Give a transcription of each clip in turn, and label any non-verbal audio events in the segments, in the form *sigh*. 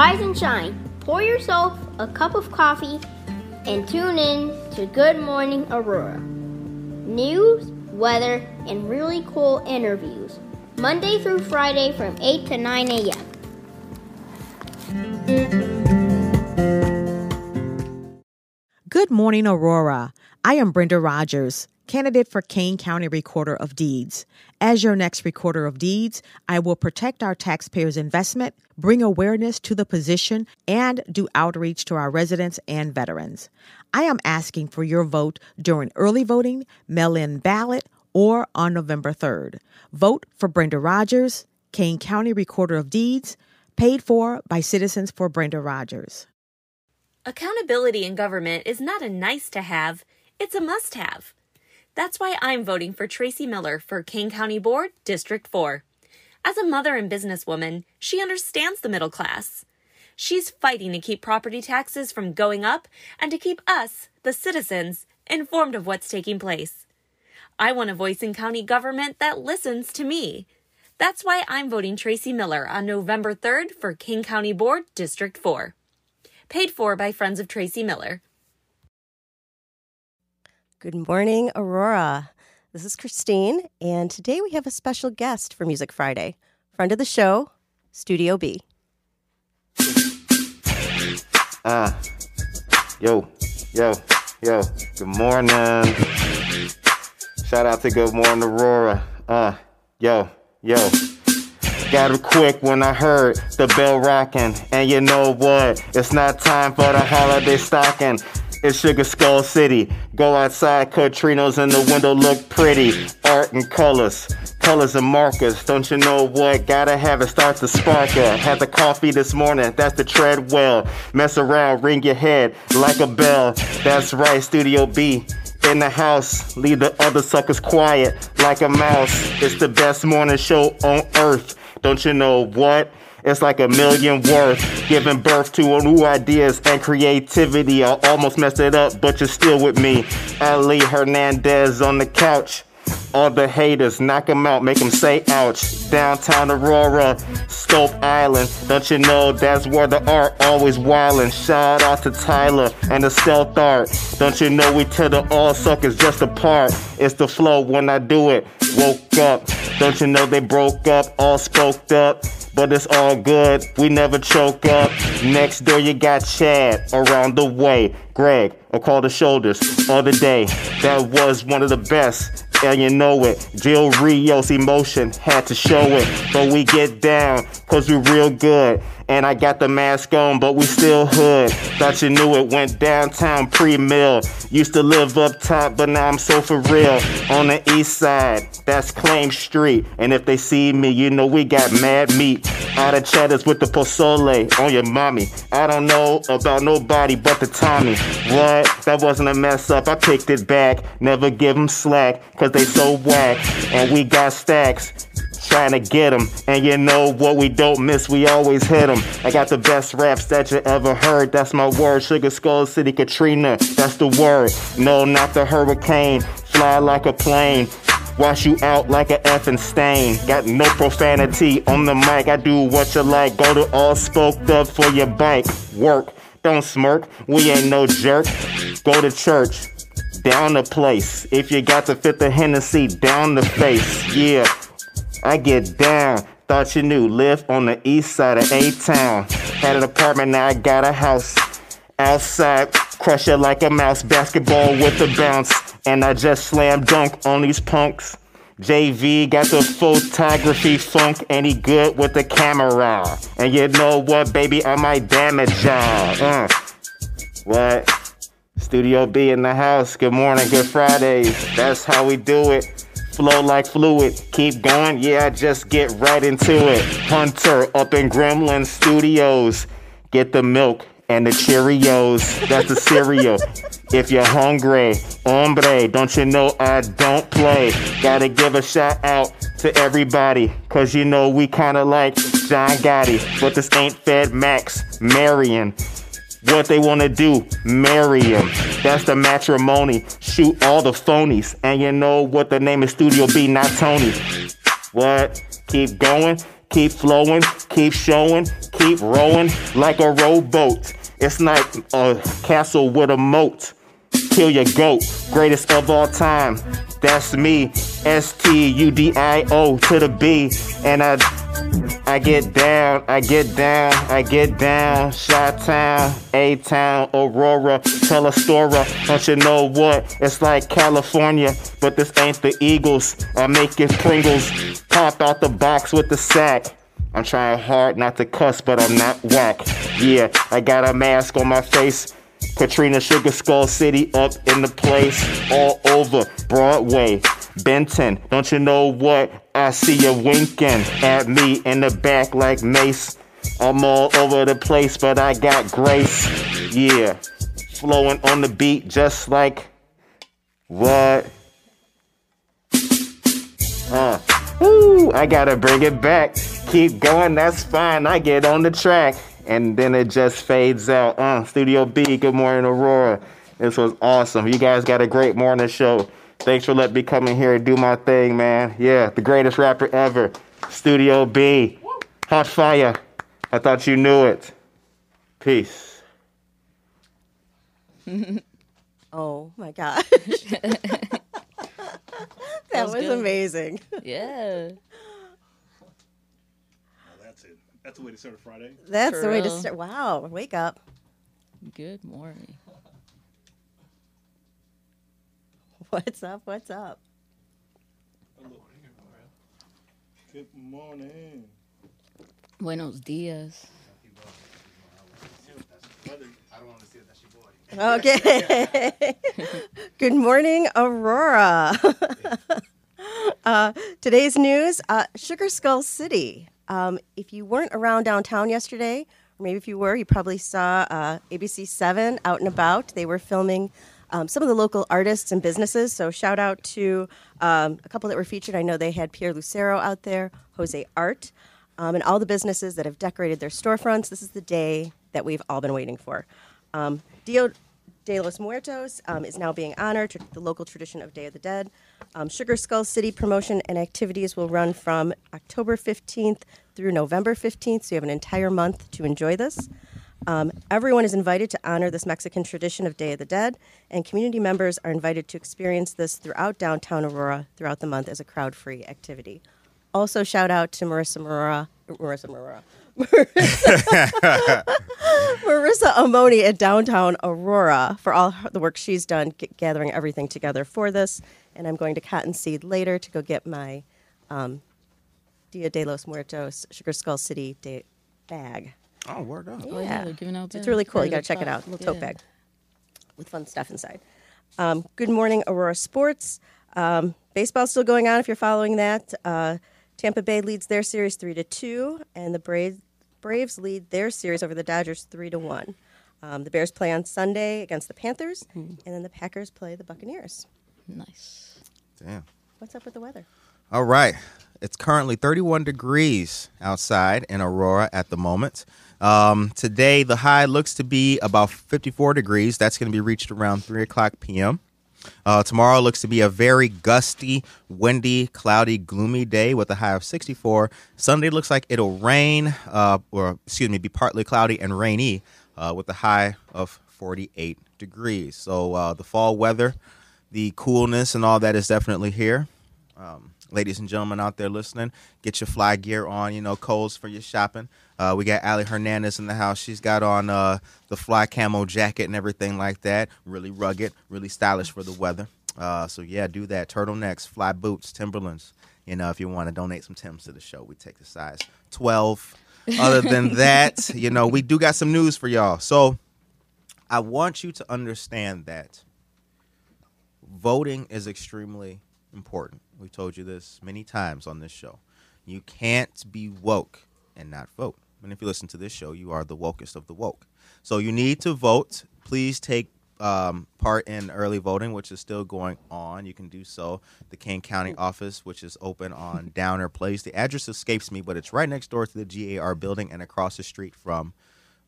Rise and shine. Pour yourself a cup of coffee and tune in to Good Morning Aurora. News, weather, and really cool interviews. Monday through Friday from 8 to 9 a.m. Good morning, Aurora. I am Brenda Rogers, candidate for Kane County Recorder of Deeds. As your next Recorder of Deeds, I will protect our taxpayers' investment, bring awareness to the position, and do outreach to our residents and veterans. I am asking for your vote during early voting, mail in ballot, or on November 3rd. Vote for Brenda Rogers, Kane County Recorder of Deeds, paid for by Citizens for Brenda Rogers. Accountability in government is not a nice to have, it's a must have. That's why I'm voting for Tracy Miller for Kane County Board, District 4. As a mother and businesswoman, she understands the middle class. She's fighting to keep property taxes from going up and to keep us, the citizens, informed of what's taking place. I want a voice in county government that listens to me. That's why I'm voting Tracy Miller on November 3rd for Kane County Board, District 4 paid for by Friends of Tracy Miller. Good morning, Aurora. This is Christine, and today we have a special guest for Music Friday. Friend of the show, Studio B. Ah, uh, yo, yo, yo, good morning. Shout out to Good Morning Aurora. Uh, yo, yo. Got it quick when I heard the bell rocking. And you know what? It's not time for the holiday stocking. It's Sugar Skull City. Go outside, Katrinas in the window look pretty. Art and colors, colors and markers. Don't you know what? Gotta have it start to spark it. Had the coffee this morning, that's the treadwell. Mess around, ring your head like a bell. That's right, Studio B in the house. Leave the other suckers quiet like a mouse. It's the best morning show on earth. Don't you know what? It's like a million worth, giving birth to new ideas and creativity. I almost messed it up, but you're still with me. Ali Hernandez on the couch. All the haters, knock them out, make them say ouch. Downtown Aurora, Stolp Island. Don't you know that's where the art always wildin'? Shout out to Tyler and the stealth art. Don't you know we tell the all suckers just apart? It's the flow when I do it. Woke up. Don't you know they broke up, all spoked up? But it's all good, we never choke up. Next door you got Chad around the way. Greg, I call the shoulders, other day. That was one of the best and you know it. Jill Rios emotion had to show it. But we get down, cause we real good. And I got the mask on, but we still hood. Thought you knew it went downtown pre-mill. Used to live up top, but now I'm so for real. On the east side, that's Claim Street. And if they see me, you know we got mad meat. Out of cheddars with the pozole on your mommy. I don't know about nobody but the Tommy. What? That wasn't a mess up. I picked it back. Never give them slack, cause they so whack. And we got stacks trying to get them. And you know what we don't miss, we always hit them. I got the best raps that you ever heard. That's my word. Sugar Skull City Katrina, that's the word. No, not the hurricane. Fly like a plane. Wash you out like a effing stain. Got no profanity on the mic. I do what you like. Go to all spoked up for your bike. Work. Don't smirk. We ain't no jerk. Go to church. Down the place. If you got to fit the Hennessy down the face. Yeah. I get down. Thought you knew. Live on the east side of A Town. Had an apartment, now I got a house. Outside, crush it like a mouse. Basketball with a bounce. And I just slam dunk on these punks. JV got the photography funk and he good with the camera. And you know what, baby, I might damage y'all. Uh. What? Studio B in the house. Good morning, good Fridays. That's how we do it flow like fluid. Keep going, yeah, just get right into it. Hunter up in Gremlin Studios. Get the milk and the Cheerios. That's the cereal. If you're hungry, hombre, don't you know I don't play? Gotta give a shout out to everybody, cause you know we kinda like John Gotti. But this ain't Fed Max, Marion what they want to do, marry him. That's the matrimony. Shoot all the phonies. And you know what the name of Studio B, not Tony. What? Keep going, keep flowing, keep showing, keep rowing like a rowboat. It's like a castle with a moat. Kill your goat, greatest of all time. That's me, S T U D I O to the B. And I I get down, I get down, I get down. Shot Town, A Town, Aurora, Telestora. Don't you know what? It's like California, but this ain't the Eagles. I make it Pringles. Pop out the box with the sack. I'm trying hard not to cuss, but I'm not whack. Yeah, I got a mask on my face. Katrina Sugar Skull City up in the place, all over Broadway. Benton, don't you know what? I see you winking at me in the back like Mace. I'm all over the place, but I got grace. Yeah, flowing on the beat just like what? Uh, woo, I gotta bring it back. Keep going, that's fine. I get on the track. And then it just fades out. Uh, Studio B, good morning, Aurora. This was awesome. You guys got a great morning show. Thanks for letting me come in here and do my thing, man. Yeah, the greatest rapper ever. Studio B. Hot fire. I thought you knew it. Peace. *laughs* Oh my gosh. *laughs* that was, was amazing. Yeah. That's it. That's the way to start a Friday. That's For the way to start. Wow, wake up. Good morning. *laughs* What's up? What's up? Good morning. Buenos dias. Okay. *laughs* Good morning, Aurora. *laughs* uh, today's news uh, Sugar Skull City. Um, if you weren't around downtown yesterday, or maybe if you were, you probably saw uh, ABC 7 out and about. They were filming um, some of the local artists and businesses. So, shout out to um, a couple that were featured. I know they had Pierre Lucero out there, Jose Art, um, and all the businesses that have decorated their storefronts. This is the day that we've all been waiting for. Um, Dia de los Muertos um, is now being honored, the local tradition of Day of the Dead. Um, Sugar Skull City promotion and activities will run from October 15th through November 15th, so you have an entire month to enjoy this. Um, everyone is invited to honor this Mexican tradition of Day of the Dead, and community members are invited to experience this throughout downtown Aurora throughout the month as a crowd free activity. Also, shout out to Marissa Marora, Marissa Marora, *laughs* Marissa Amoni at downtown Aurora for all the work she's done g- gathering everything together for this. And I'm going to Cottonseed later to go get my um, Dia de los Muertos Sugar Skull City day bag. Oh, word up. Oh, yeah, they're giving out It's bags really cool. for You got to the check it crowd. out. Little tote Yeah. bag with fun stuff inside. Um, good morning, Aurora Sports. Um, baseball's still going on if you're following that. Uh, Tampa Bay leads their series three to two, and the Braves Braves lead their series over the Dodgers three to one. Um, the Bears play on Sunday against the Panthers, and then the Packers play the Buccaneers. Nice. Damn. What's up with the weather? All right. It's currently 31 degrees outside in Aurora at the moment. Um, today, the high looks to be about 54 degrees. That's going to be reached around 3 o'clock p.m. Uh, tomorrow looks to be a very gusty, windy, cloudy, gloomy day with a high of 64. Sunday looks like it'll rain, uh, or excuse me, be partly cloudy and rainy uh, with a high of 48 degrees. So uh, the fall weather, the coolness, and all that is definitely here. Um, ladies and gentlemen out there listening, get your fly gear on. You know, Kohl's for your shopping. Uh, we got Ali Hernandez in the house. She's got on uh, the fly camo jacket and everything like that. Really rugged, really stylish for the weather. Uh, so yeah, do that. Turtlenecks, fly boots, Timberlands. You know, if you want to donate some Tims to the show, we take the size twelve. Other than *laughs* that, you know, we do got some news for y'all. So I want you to understand that voting is extremely important. We've told you this many times on this show. You can't be woke and not vote. And if you listen to this show, you are the wokest of the woke. So you need to vote. Please take um, part in early voting, which is still going on. You can do so. The Kane County office, which is open on *laughs* Downer Place. The address escapes me, but it's right next door to the GAR building and across the street from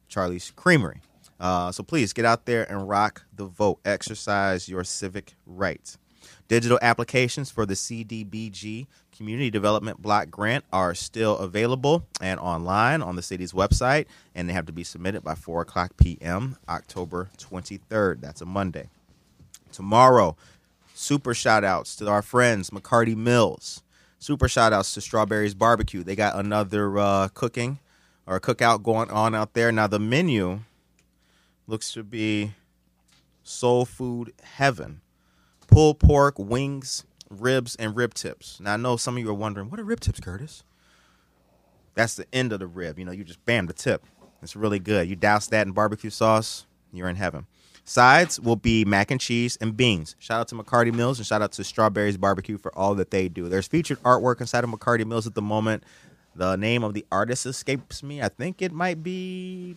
Charlie's Creamery. Uh, so please get out there and rock the vote. Exercise your civic rights. Digital applications for the CDBG Community Development Block Grant are still available and online on the city's website, and they have to be submitted by 4 o'clock p.m., October 23rd. That's a Monday. Tomorrow, super shout outs to our friends, McCarty Mills. Super shout outs to Strawberries Barbecue. They got another uh, cooking or cookout going on out there. Now, the menu looks to be soul food heaven pulled pork, wings, ribs, and rib tips. Now, I know some of you are wondering, what are rib tips, Curtis? That's the end of the rib. You know, you just bam the tip. It's really good. You douse that in barbecue sauce, you're in heaven. Sides will be mac and cheese and beans. Shout out to McCarty Mills and shout out to Strawberries Barbecue for all that they do. There's featured artwork inside of McCarty Mills at the moment. The name of the artist escapes me. I think it might be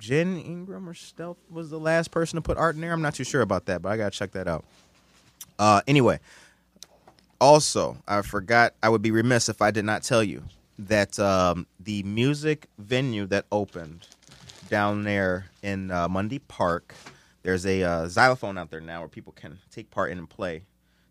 Jen Ingram or Stealth was the last person to put art in there. I'm not too sure about that, but I gotta check that out. Uh, anyway, also I forgot I would be remiss if I did not tell you that um, the music venue that opened down there in uh, Mundy Park, there's a uh, xylophone out there now where people can take part in and play.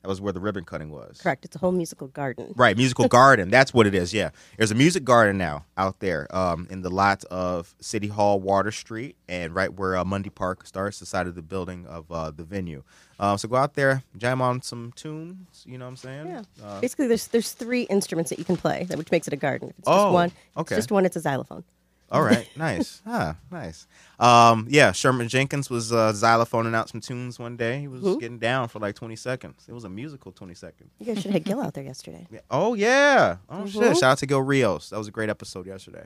That was where the ribbon cutting was. Correct. It's a whole musical garden. Right, musical *laughs* garden. That's what it is. Yeah, there's a music garden now out there um, in the lot of City Hall, Water Street, and right where uh, Mundy Park starts, the side of the building of uh, the venue. Um, so go out there, jam on some tunes. You know what I'm saying? Yeah. Uh, Basically, there's there's three instruments that you can play, which makes it a garden. If it's Oh, just one, okay. it's just one, it's a xylophone. All right, *laughs* nice. Ah, nice. Um, yeah, Sherman Jenkins was uh, xylophoning out some tunes one day. He was Who? getting down for like 20 seconds. It was a musical 20 seconds. You guys should have Gil out there yesterday. *laughs* Yeah. Oh yeah. Oh shit. Mhm. Shout out to Gil Rios. That was a great episode yesterday.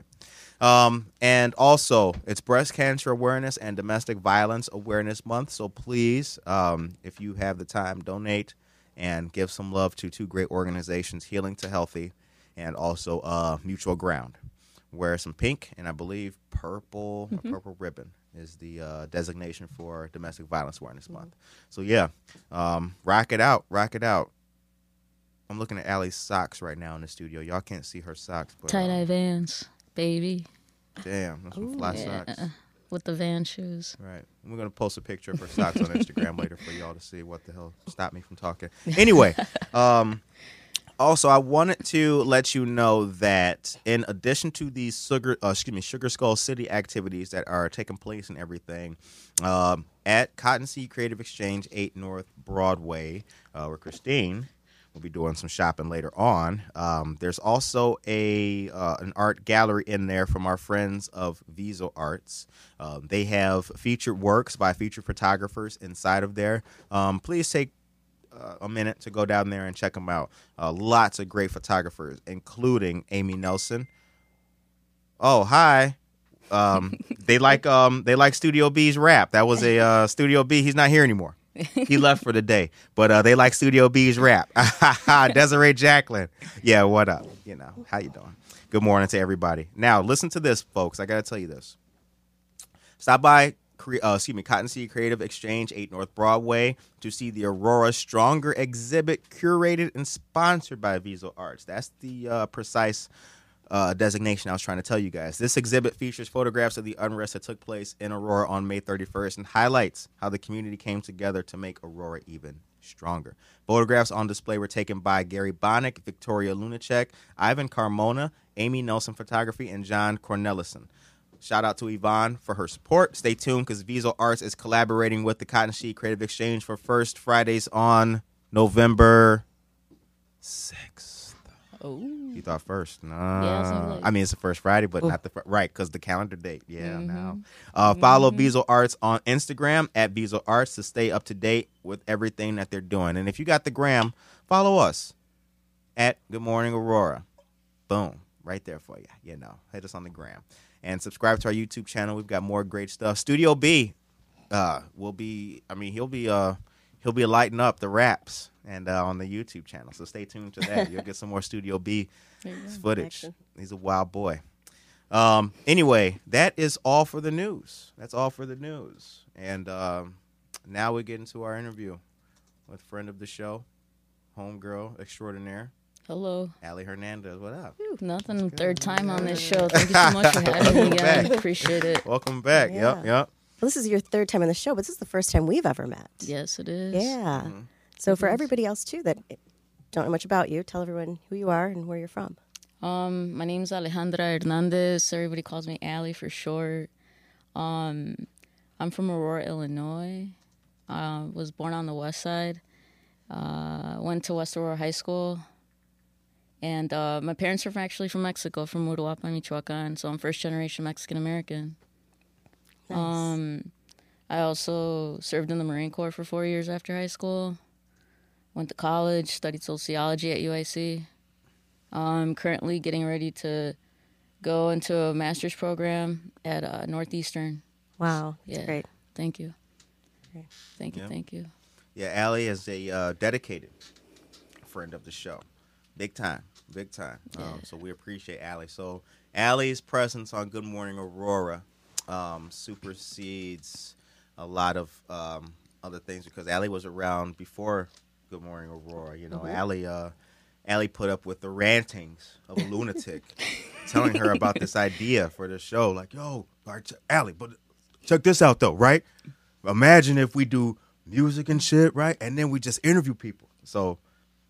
Um, and also it's breast cancer awareness and domestic violence awareness month. So please, um, if you have the time, donate and give some love to two great organizations, Healing to Healthy and also uh, Mutual Ground. Wear some pink and I believe purple or purple ribbon is the uh, designation for domestic violence awareness month. So yeah, um, rock it out, rock it out. I'm looking at Allie's socks right now in the studio. Y'all can't see her socks, but Tie dye vans, baby. damn, that's some fly Yeah, socks. with the van shoes. Right. We're gonna post a picture of her socks on Instagram *laughs* later for y'all to see what the hell stopped me from talking. Anyway, *laughs* um, also I wanted to let you know that in addition to these sugar, uh, excuse me, Sugar Skull City activities that are taking place and everything, um, at Cotton Seed Creative Exchange, Eight North Broadway, uh, where Christine We'll be doing some shopping later on. Um, there's also a uh, an art gallery in there from our friends of Viso Arts. Um, they have featured works by featured photographers inside of there. Um, please take uh, a minute to go down there and check them out. Uh, lots of great photographers, including Amy Nelson. Oh, hi. Um, *laughs* they like um, they like Studio B's rap. That was a uh, Studio B. He's not here anymore. *laughs* he left for the day, but uh, they like Studio B's rap. *laughs* Desiree Jacqueline, yeah, what up? You know, how you doing? Good morning to everybody. Now, listen to this, folks. I got to tell you this. Stop by, uh, excuse me, Cotton Seed Creative Exchange, 8 North Broadway, to see the Aurora Stronger exhibit curated and sponsored by Viso Arts. That's the uh, precise uh, designation I was trying to tell you guys. This exhibit features photographs of the unrest that took place in Aurora on May 31st and highlights how the community came together to make Aurora even stronger. Photographs on display were taken by Gary Bonnick, Victoria Lunacek, Ivan Carmona, Amy Nelson Photography, and John Cornelison. Shout out to Yvonne for her support. Stay tuned because Viso Arts is collaborating with the Cotton Seed Creative Exchange for First Fridays on November 6th. Oh, You thought first? No. Yeah, like- I mean, it's the first Friday, but not the fir- right because the calendar date. Yeah, now. Uh, Follow Viso Arts on Instagram at Viso Arts to stay up to date with everything that they're doing. And if you got the gram, follow us at Good Morning Aurora. Boom, right there for you. You know, hit us on the gram and subscribe to our YouTube channel. We've got more great stuff. Studio B uh, will be. I mean, he'll be. Uh, he'll be lighting up the raps and uh, on the YouTube channel. So stay tuned to that. You'll get some more Studio B footage. Action. He's a wild boy. Um, anyway, that is all for the news. That's all for the news. And um, now we get into our interview with friend of the show, homegirl extraordinaire, hello. Allie Hernandez. What up? Nothing. Third time on this show. Thank you so much for *laughs* having me, Welcome guys. back. Appreciate it. Welcome back. Yep, Yeah. yep. Well, this is your third time on the show, but this is the first time we've ever met. Yes, it is. Mm-hmm. Yeah. So for everybody else too that don't know much about you, tell everyone who you are and where you're from. Um, my name's Alejandra Hernandez. Everybody calls me Allie for short. Um, I'm from Aurora, Illinois. Uh, was born on the west side. Uh, went to West Aurora High School. And uh, my parents are from, actually from Mexico, from Uruapan, Michoacan. So I'm first generation Mexican American. Nice. Um, I also served in the Marine Corps for four years after high school. Went to college, studied sociology at UIC. I'm currently getting ready to go into a master's program at uh, Northeastern. wow, that's Yeah. great. Thank you. Great. Thank you. Yeah. Thank you. Yeah, Allie is a uh, dedicated friend of the show. Big time. Big time. Um, so we appreciate Allie. So Allie's presence on Good Morning Aurora um, supersedes a lot of um, other things because Allie was around before Good Morning Aurora. You know, Allie, uh, Allie put up with the rantings of a lunatic *laughs* telling her about this idea for the show. Like, yo, all right, ch- Allie, but check this out though, right? Imagine if we do music and shit, right? And then we just interview people. So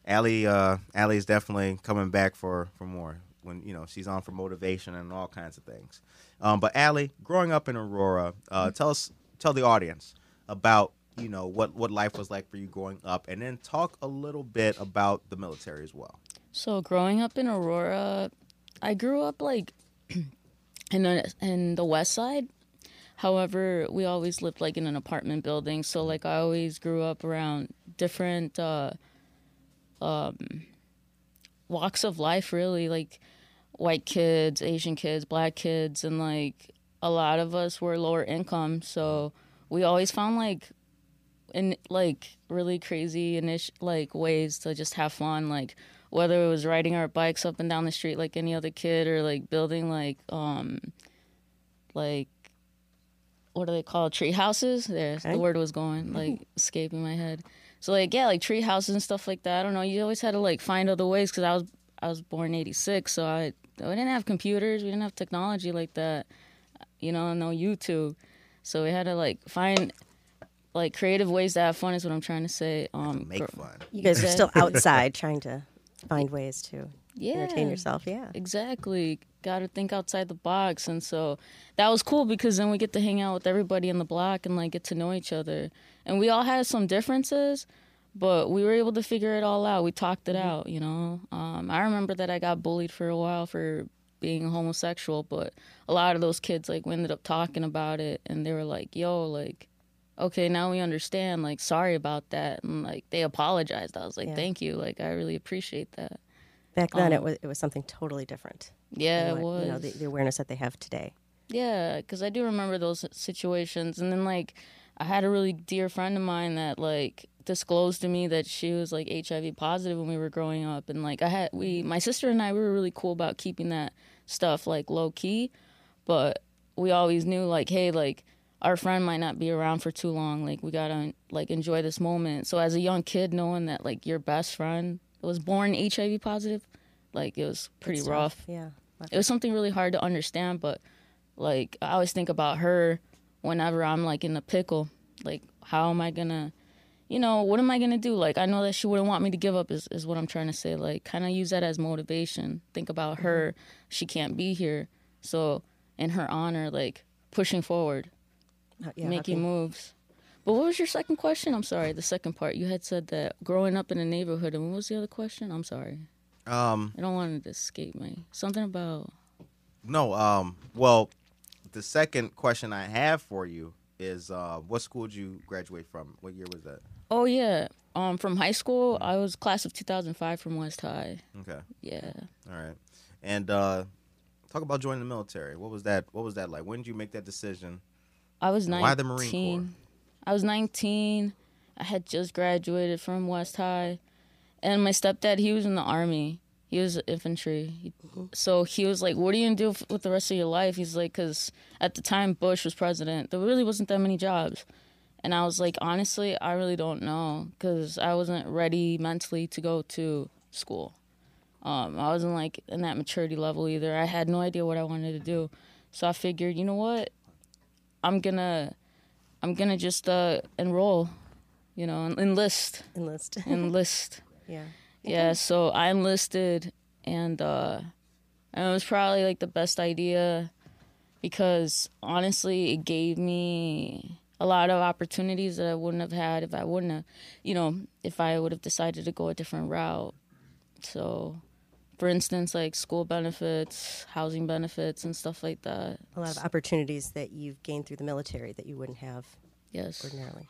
Allie, uh, Allie is definitely coming back for, for more when, you know, she's on for motivation and all kinds of things. Um, but Allie, growing up in Aurora, uh, tell us, tell the audience about, you know, what, what life was like for you growing up and then talk a little bit about the military as well. So growing up in Aurora, I grew up like *clears throat* in a, in the west side. However, we always lived like in an apartment building, so like I always grew up around different uh, um, walks of life. Really, like white kids, Asian kids, black kids, and like a lot of us were lower income, so we always found like in like really crazy init- like ways to just have fun like whether it was riding our bikes up and down the street like any other kid or like building like um like what do they call tree houses there Okay. the word was going like escaping my head so like yeah like tree houses and stuff like that i don't know you always had to like find other ways because i was i was born 86 so i we didn't have computers we didn't have technology like that you know no youtube so we had to like find like creative ways to have fun is what i'm trying to say um Make gr- fun. You guys are still outside *laughs* trying to find ways to yeah entertain yourself. Yeah. Exactly. Got to think outside the box. And so that was cool because then we get to hang out with everybody in the block and like get to know each other. And we all had some differences, but we were able to figure it all out. We talked it out, you know. Um, I remember that I got bullied for a while for being homosexual, but a lot of those kids like we ended up talking about it and they were like, "Yo, like okay, now we understand. Like, sorry about that." And like they apologized. I was like, Yeah. "Thank you. Like I really appreciate that." Back then, it Um, was it was something totally different. Yeah, it was. You know, the, the awareness that they have today. Yeah, because I do remember those situations. And then, like, I had a really dear friend of mine that, like, disclosed to me that she was, like, HIV positive when we were growing up. And, like, I had, we, mm-hmm. my sister and I, we were really cool about keeping that stuff, like, low key. But we always knew, like, hey, like, our friend might not be around for too long. Like, we gotta, like, enjoy this moment. So, as a young kid, knowing that, like, your best friend was born HIV positive, like, it was pretty It's rough. Yeah. it was something really hard to understand but like i always think about her whenever i'm like in a pickle like how am i gonna you know what am i gonna do? Like i know that she wouldn't want me to give up is, is what i'm trying to say. Like kind of use that as motivation. Think about her. She can't be here. So in her honor like pushing forward. Yeah, making okay. moves. But what was your second question? I'm sorry the second part. You had said that growing up in a neighborhood and what was the other question? I'm sorry. Um, i don't want it to escape me. Something about No, um, well, the second question I have for you is, uh, what school did you graduate from? What year was that? Oh yeah. Um, from high school, I was class of 2005 from West High. Okay, Yeah. all right. And uh, talk about joining the military. What was that? What was that like? When did you make that decision? I was 19. Why the Marine Corps? I was 19. I had just graduated from West High. And my stepdad, he was in the army. He was infantry. He- So he was like, What are you going to do f- with the rest of your life? He's like, Because at the time Bush was president, there really wasn't that many jobs. And I was like, Honestly, I really don't know. Because I wasn't ready mentally to go to school. Um, I wasn't like in that maturity level either. I had no idea what I wanted to do. So I figured, you know what? I'm gonna I'm gonna just uh, enroll, you know, en- enlist, Enlist. *laughs* enlist, yeah. Yeah, so I enlisted, and uh, and it was probably like the best idea because honestly, it gave me a lot of opportunities that I wouldn't have had if I wouldn't have, you know, if I would have decided to go a different route. So, for instance, like school benefits, housing benefits, and stuff like that. A lot of opportunities that you've gained through the military that you wouldn't have Yes, ordinarily.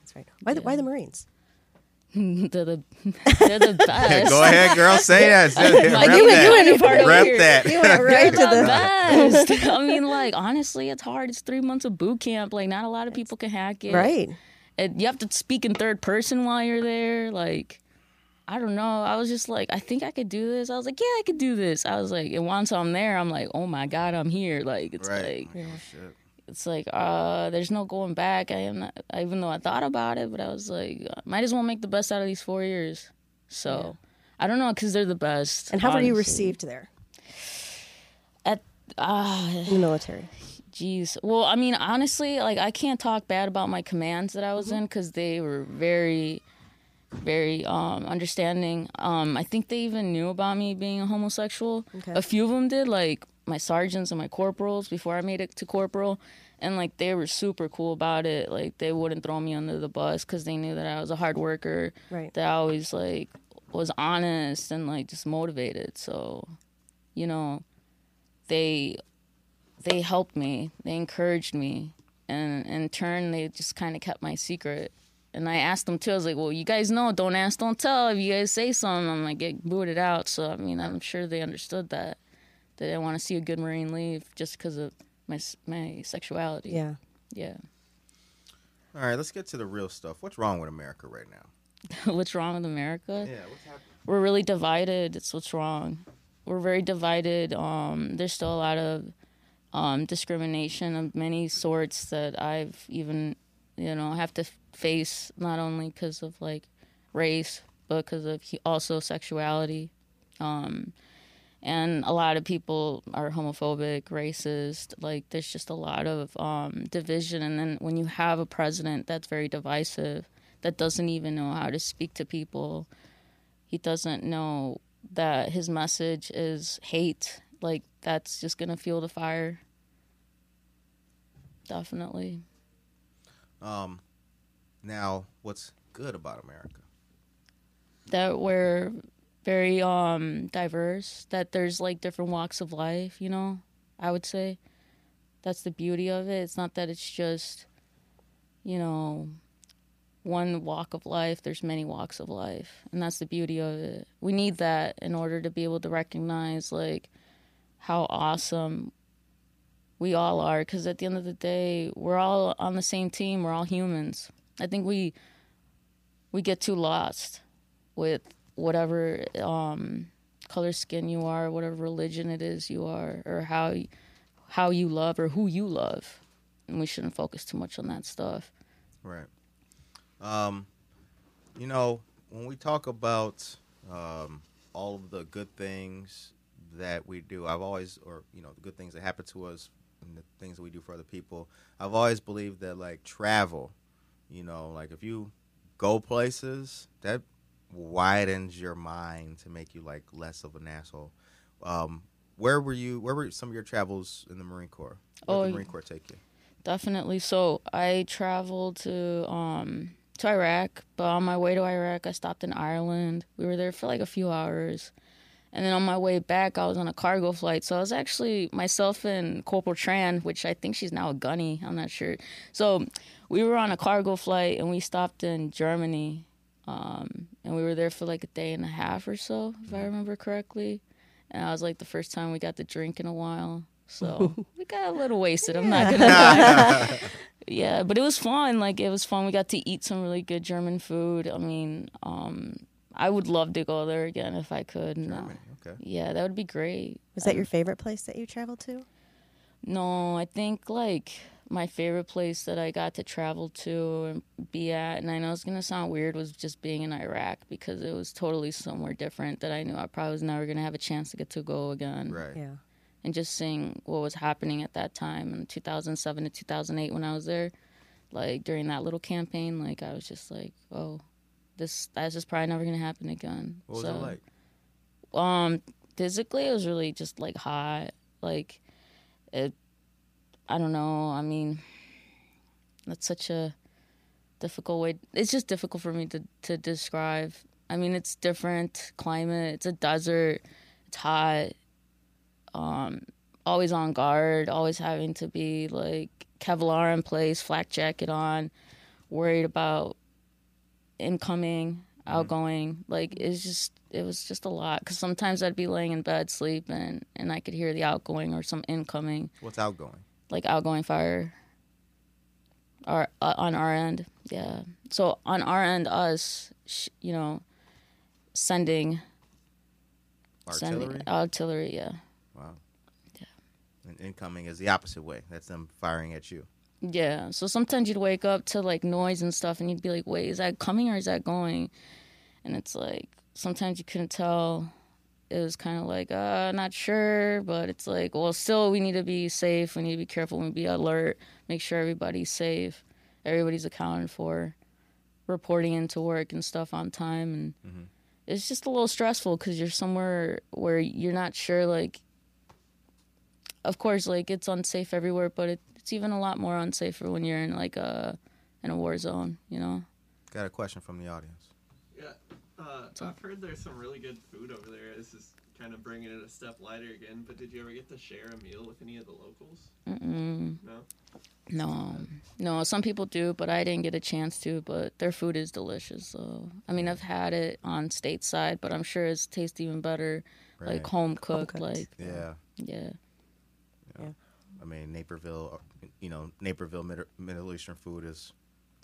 That's right. Why the, why the Marines? *laughs* they're the they're the *laughs* best. Go ahead, girl. Say that. *laughs* Say. Like, Rep you that. you part Rep here. that. You went right to the best. I mean, like honestly, it's hard. It's three months of boot camp. Like, not a lot of people can hack it. Right. And you have to speak in third person while you're there. Like, I don't know. I was just like, I think I could do this. I was like, yeah, I could do this. I was like, and once I'm there, I'm like, oh my god, I'm here. Like, it's Right. like, Oh. It's like, uh, there's no going back. I am not, even though I thought about it, but I was like, might as well make the best out of these four years. So. I don't know because they're the best. And how were you received there At ah, in the military? Jeez. Well, I mean, honestly, like I can't talk bad about my commands that I was in because they were very, very um, understanding. Um, I think they even knew about me being a homosexual. Okay. A few of them did, like my sergeants and my corporals before I made it to corporal, and like they were super cool about it. Like they wouldn't throw me under the bus because they knew that I was a hard worker. Right. That I always like was honest and like just motivated. So, you know, they they helped me they encouraged me and in turn they just kind of kept my secret and i asked them too i was like well you guys know don't ask don't tell if you guys say something i'm like get booted out so i mean i'm sure they understood that they didn't want to see a good marine leave just because of my my sexuality Yeah. yeah All right, let's get to the real stuff. What's wrong with America right now? *laughs* what's wrong with america Yeah, what's happening? we're really divided. It's what's wrong. We're very divided. Um, there's still a lot of um, discrimination of many sorts that I've even, you know, have to face not only because of like race, but because of he- also sexuality. Um, and a lot of people are homophobic, racist. Like there's just a lot of um, division. And then when you have a president that's very divisive, that doesn't even know how to speak to people, he doesn't know that his message is hate. Like that's just gonna fuel the fire. Definitely. Um, now, what's good about America? That we're very um diverse, that there's like different walks of life, you know, I would say. That's the beauty of it. It's not that it's just, you know, one walk of life. There's many walks of life. And that's the beauty of it. We need that in order to be able to recognize like how awesome we all are because at the end of the day, we're all on the same team. We're all humans. I think we we get too lost with whatever um, color skin you are, whatever religion it is you are, or how how you love or who you love, and we shouldn't focus too much on that stuff. Right. Um, you know, when we talk about um, all of the good things that we do, I've always, or you know, the good things that happen to us and the things that we do for other people, I've always believed that like travel, you know, like if you go places, that widens your mind to make you like less of an asshole. Um, where were you? Where were some of your travels in the Marine Corps? Where Oh, did the Marine Corps take you? Definitely. So I traveled to um to Iraq, but on my way to Iraq, I stopped in Ireland. We were there for like a few hours. And then on my way back, I was on a cargo flight. So I was actually myself and Corporal Tran, which I think she's now a gunny. I'm not sure. So we were on a cargo flight and we stopped in Germany. Um, and we were there for like a day and a half or so, if I remember correctly. And I was like the first time we got to drink in a while. So *laughs* we got a little wasted. I'm not gonna *laughs* lie. yeah, but it was fun. Like it was fun. We got to eat some really good German food. I mean, um, I would love to go there again if I could. No. Germany. Okay. Yeah, that would be great. Was that your favorite place that you traveled to? No, I think like my favorite place that I got to travel to and be at, and I know it's gonna sound weird, was just being in Iraq because it was totally somewhere different that I knew I probably was never gonna have a chance to get to go again. Right. Yeah. and just seeing what was happening at that time in 2007 to 2008 when I was there, like during that little campaign, like I was just like, oh, this that's just probably never gonna happen again. What was so, it like? Um, physically, it was really just like hot. Like, it. I don't know. I mean, that's such a difficult way. It's just difficult for me to to describe. I mean, it's different climate. It's a desert. It's hot. Um, always on guard. Always having to be like Kevlar in place, flak jacket on, worried about incoming, outgoing. Like it's just it was just a lot because sometimes I'd be laying in bed sleeping and I could hear the outgoing or some incoming, What's outgoing? Like outgoing fire. Our, uh, on our end, yeah. So on our end, us, sh- you know, sending Artillery. sending artillery, yeah. Wow. Yeah. And incoming is the opposite way. That's them firing at you. Yeah. So sometimes you'd wake up to like noise and stuff and you'd be like, wait, is that coming or is that going? And it's like sometimes you couldn't tell. It was kind of like, uh, not sure, but it's like, well, still, we need to be safe. We need to be careful. We need to be alert. Make sure everybody's safe. Everybody's accounted for. Reporting into work and stuff on time. And it's just a little stressful because you're somewhere where you're not sure, like, of course, like it's unsafe everywhere, but it, it's even a lot more unsafer when you're in like a in a war zone. You know. Got a question from the audience. Yeah, uh, I've heard there's some really good food over there. This is kind of bringing it a step lighter again. But did you ever get to share a meal with any of the locals? Mm-mm. No. No, no. Some people do, but I didn't get a chance to. But their food is delicious. So I mean, I've had it on stateside, but I'm sure it's tastes even better, Right. like home cooked. cooked. Like Yeah. yeah, I mean, Naperville, uh, you know, Naperville Mid- Middle Eastern food is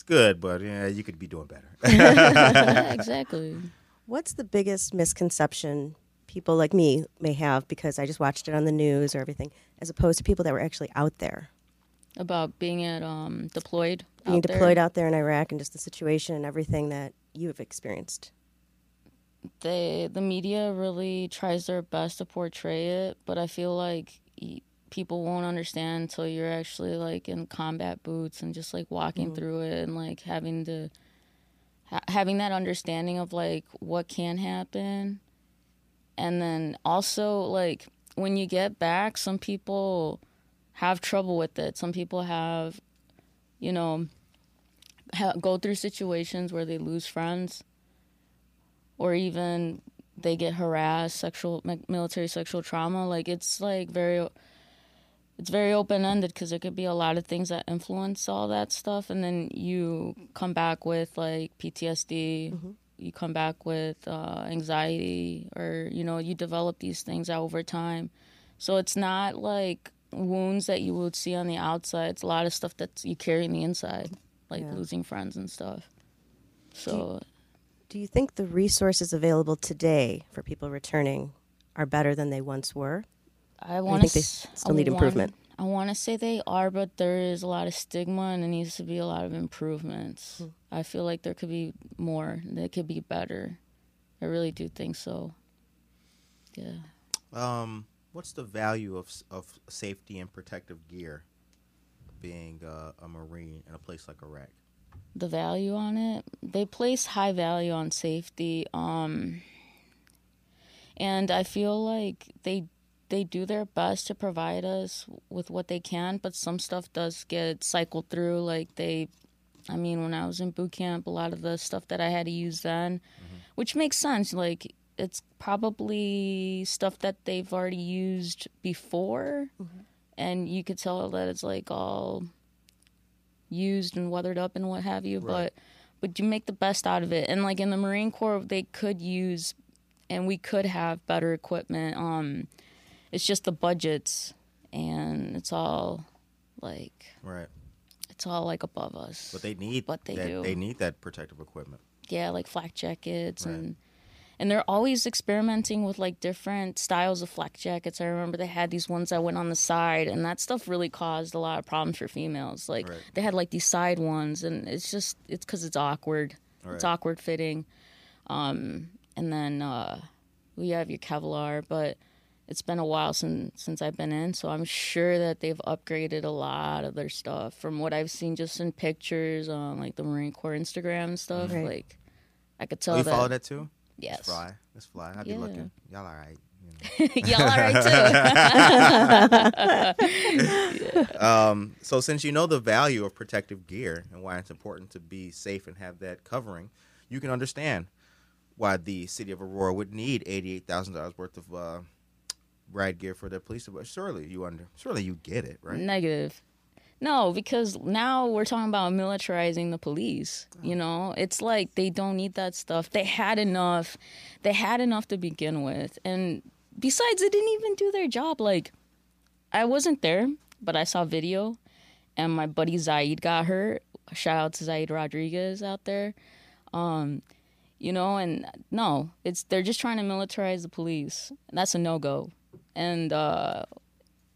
it's good, but yeah, you could be doing better. yeah, *laughs* *laughs* exactly. What's the biggest misconception people like me may have because I just watched it on the news or everything, as opposed to people that were actually out there, About being at um deployed. being out there. deployed out there in Iraq and just the situation and everything that you have experienced? they the media really tries their best to portray it, but I feel like y- people won't understand until you're actually like in combat boots and just like walking mm-hmm. through it and like having to ha- having that understanding of like what can happen. And then also like when you get back, some people have trouble with it. Some people have you know ha- go through situations where they lose friends or even they get harassed, sexual military sexual trauma. Like it's like very, it's very open ended because there could be a lot of things that influence all that stuff, and then you come back with like PTSD. You come back with uh, anxiety, or you know, you develop these things over time. So it's not like wounds that you would see on the outside. It's a lot of stuff that you carry in the inside, like Yeah. losing friends and stuff. So Do you think the resources available today for people returning are better than they once were? I want to think they still need improvement? I want to say they are, but there is a lot of stigma and there needs to be a lot of improvements. Hmm. I feel like there could be more. They could be better. I really do think so. Yeah. um, what's the value of of safety and protective gear, being uh, a Marine in a place like Iraq? the value on it. They place high value on safety. Um, and I feel like they they do their best to provide us with what they can, but some stuff does get cycled through. Like they, I mean, when I was in boot camp, a lot of the stuff that I had to use then, which makes sense. Like it's probably stuff that they've already used before, and you could tell that it's like all used and weathered up and what have you. But but you make the best out of it. And like in the Marine Corps, they could use and we could have better equipment. Um, it's just the budgets, and it's all like Right. it's all like above us. But they need But they that, do. They need that protective equipment. yeah, like flak jackets Right. and and they're always experimenting with like different styles of flak jackets. I remember they had these ones that went on the side, and that stuff really caused a lot of problems for females. Like Right. they had like these side ones, and it's just it's because it's awkward. It's awkward fitting. Um, and then uh, we have your Kevlar, but it's been a while since since I've been in, so I'm sure that they've upgraded a lot of their stuff from what I've seen just in pictures on like the Marine Corps Instagram and stuff. Right. Like, I could Oh, tell you that. follow that too? Yes. Let's fly. Let's fly. I'd be Yeah. looking. Y'all all right. *laughs* Y'all all right too. *laughs* Um, so since you know the value of protective gear and why it's important to be safe and have that covering, you can understand why the city of Aurora would need eighty-eight thousand dollars worth of uh, ride gear for their police. But surely you under, surely you get it, right? Negative. No, because now we're talking about militarizing the police. You know, it's like they don't need that stuff. They had enough. They had enough to begin with. And besides, they didn't even do their job. Like, I wasn't there, but I saw video, and my buddy Zaid got hurt. Shout out to Zaid Rodriguez out there. Um, you know, and no, it's they're just trying to militarize the police. That's a no go. And uh,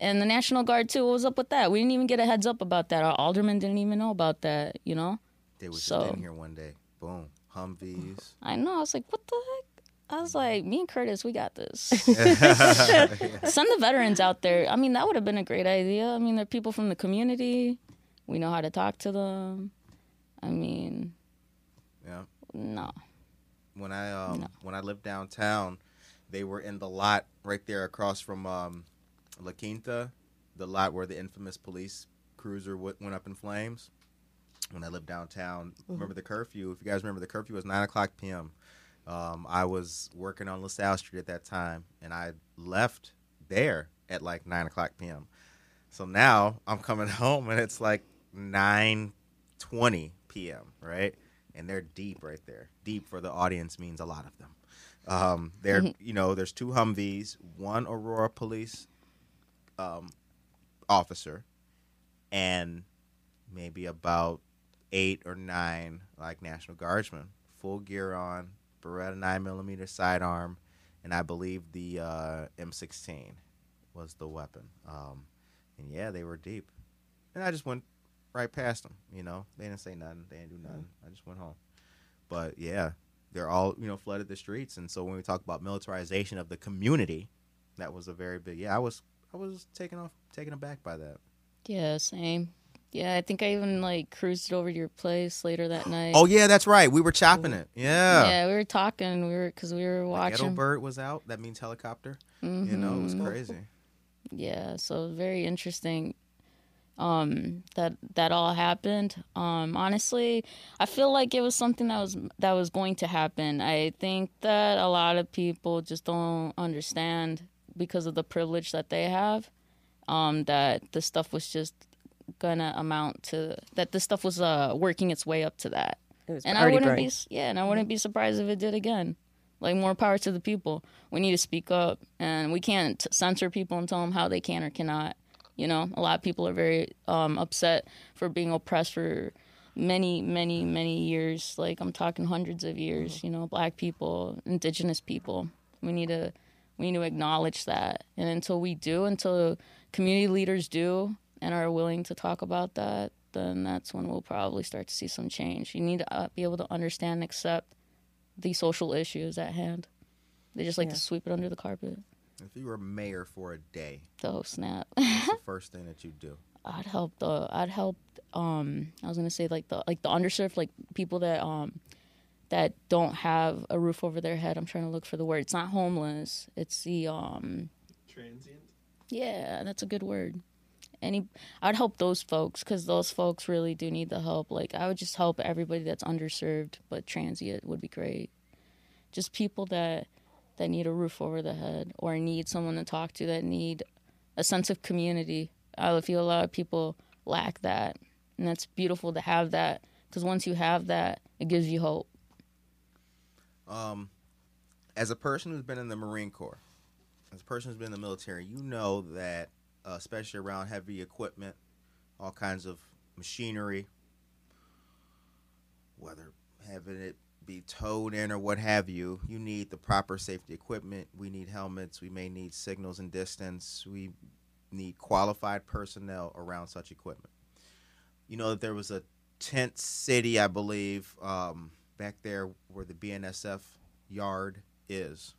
and the National Guard too. What was up with that? We didn't even get a heads up about that. Our alderman didn't even know about that. You know. They was So- in here one day. Boom, Humvees. I know. I was like, what the heck? I was like, me and Curtis, we got this. *laughs* *laughs* Send the veterans out there. I mean, that would have been a great idea. I mean, they're people from the community. We know how to talk to them. I mean, yeah. no. When I um when I lived downtown, they were in the lot right there across from um, La Quinta, the lot where the infamous police cruiser w- went up in flames. When I lived downtown, remember the curfew? If you guys remember, the curfew was nine o'clock p.m. Um, I was working on LaSalle Street at that time, and I left there at like nine o'clock p.m. So now I'm coming *laughs* home, and it's like nine twenty p.m. Right, and they're deep right there. Deep for the audience means a lot of them. Um, there, you know, there's two Humvees, one Aurora police um, officer, and maybe about eight or nine like National Guardsmen, full gear on, Beretta nine millimeter sidearm, and I believe the uh, M16 was the weapon. Um, and yeah, they were deep, and I just went right past them. You know, they didn't say nothing, they didn't do nothing. I just went home. But yeah, they're all you know flooded the streets, and so when we talk about militarization of the community, that was a very big. Yeah, I was I was taken off taken aback by that. Yeah, same. Yeah, I think I even like cruised over to your place later that night. Oh yeah, that's right. We were chopping it. Yeah. Yeah, we were talking. We were because we were Like watching. Bird was out. That means helicopter. You know, it was Mhm. crazy. yeah so very interesting um that that all happened um honestly i feel like it was something that was that was going to happen i think that a lot of people just don't understand because of the privilege that they have um that the stuff was just gonna amount to that The stuff was uh working its way up to that It was and I wouldn't brewing. be yeah, and I wouldn't be surprised if it did again. Like more power to the people. We need to speak up, and we can't censor people and tell them how they can or cannot. You know, a lot of people are very um, upset for being oppressed for many, many, many years. Like I'm talking hundreds of years. You know, black people, indigenous people. We need to we need to acknowledge that, and until we do, until community leaders do and are willing to talk about that, then that's when we'll probably start to see some change. You need to uh, be able to understand and accept the social issues at hand. They just like to sweep it under the carpet. If you were mayor for a day, Oh snap! what's the first thing that you do? *laughs* I'd help the I'd help um I was gonna say like the like the underserved like people that um that don't have a roof over their head. I'm trying to look for the word. It's not homeless. It's the um Transient. yeah, that's a good word. Any I'd help those folks cuz those folks really do need the help. Like I would just help everybody that's underserved, but transient would be great. Just people that that need a roof over the head or need someone to talk to that need a sense of community. I feel a lot of people lack that, and that's beautiful to have that because once you have that, it gives you hope. Um, as a person who's been in the Marine Corps, as a person who's been in the military, you know that, uh, especially around heavy equipment, all kinds of machinery, whether having it be towed in or what have you, you need the proper safety equipment. We need helmets. We may need signals and distance. We need qualified personnel around such equipment. You know that there was a tent city, I believe, um, back there where the BNSF yard is.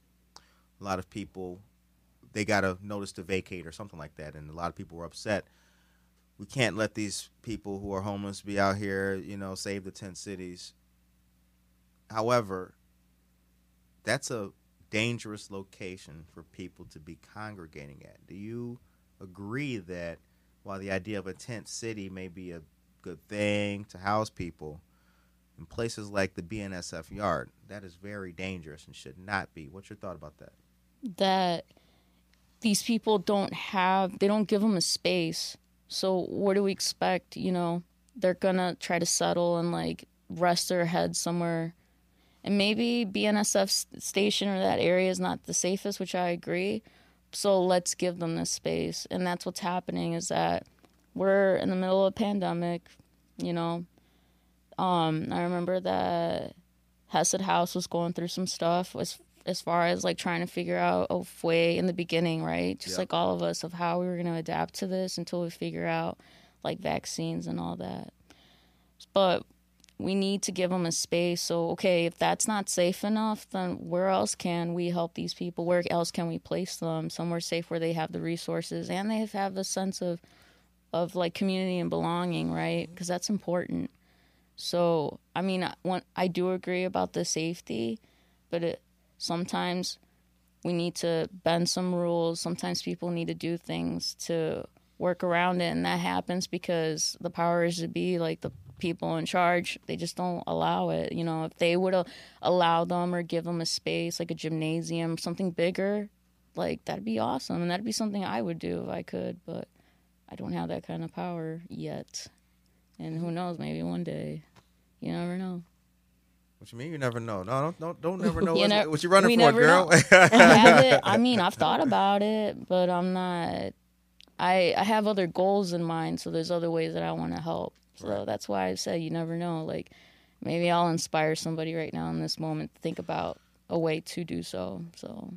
A lot of people, they got a notice to vacate or something like that, and a lot of people were upset. We can't let these people who are homeless be out here, you know, save the tent cities. However, that's a dangerous location for people to be congregating at. Do you agree that while the idea of a tent city may be a good thing to house people, in places like the BNSF yard, that is very dangerous and should not be. What's your thought about that? that these people don't have they don't give them a space so what do we expect you know they're gonna try to settle and like rest their heads somewhere and maybe bnsf station or that area is not the safest which i agree. So let's give them this space. And that's what's happening is that we're in the middle of a pandemic you know. Um i remember that hesed house was going through some stuff as as far as like trying to figure out a way in the beginning right? Just Yep. like all of us of how we were going to adapt to this until we figure out like vaccines and all that. But we need to give them a space. So okay if that's not safe enough then where else can we help these people? Where else can we place them? Somewhere safe where they have the resources and they have a sense of of like community and belonging right? Because that's important. So i mean when, i do agree about the safety but it sometimes we need to bend some rules. Sometimes people need to do things to work around it and that happens because the powers to be like the people in charge they just don't allow it you know if they would allow them or give them a space like a gymnasium something bigger like that'd be awesome and that'd be something i would do if i could but i don't have that kind of power yet and who knows maybe one day you never know What you mean? You never know. No, don't don't, don't never *laughs* know You what, what you running for, girl. I. I mean, I've thought about it, but I'm not. I I have other goals in mind, so there's other ways that I want to help. So that's why I said you never know. Like maybe I'll inspire somebody right now in this moment to think about a way to do so. So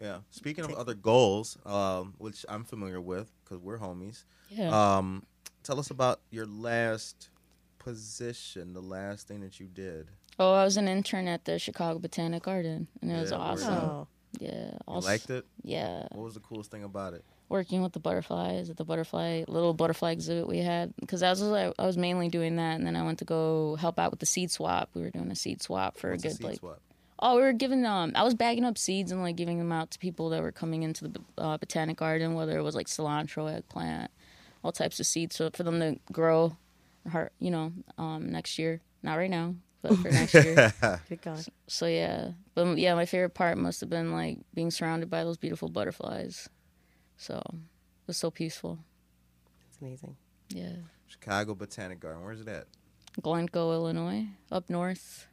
Yeah. Speaking of other goals, um, which I'm familiar with because we're homies. yeah. Um, tell us about your last position, the last thing that you did. oh, I was an intern at the Chicago Botanic Garden, and it was Yeah, word awesome. Oh, Yeah, You liked it? Yeah, What was the coolest thing about it? Working with the butterflies at the butterfly little butterfly exhibit we had because I was I, I was mainly doing that, and then I went to go help out with the seed swap. We were doing a seed swap for What's a the good seed like swap? oh we were giving um I was bagging up seeds and like giving them out to people that were coming into the uh, botanic garden, whether it was like cilantro, eggplant, all types of seeds, so for them to grow, heart you know um next year, not right now, but for next year. *laughs* good God. So yeah, but yeah, my favorite part must have been like being surrounded by those beautiful butterflies. So it was so peaceful. It's amazing. Yeah, Chicago Botanic Garden. Where's it at? Glencoe, Illinois, up north.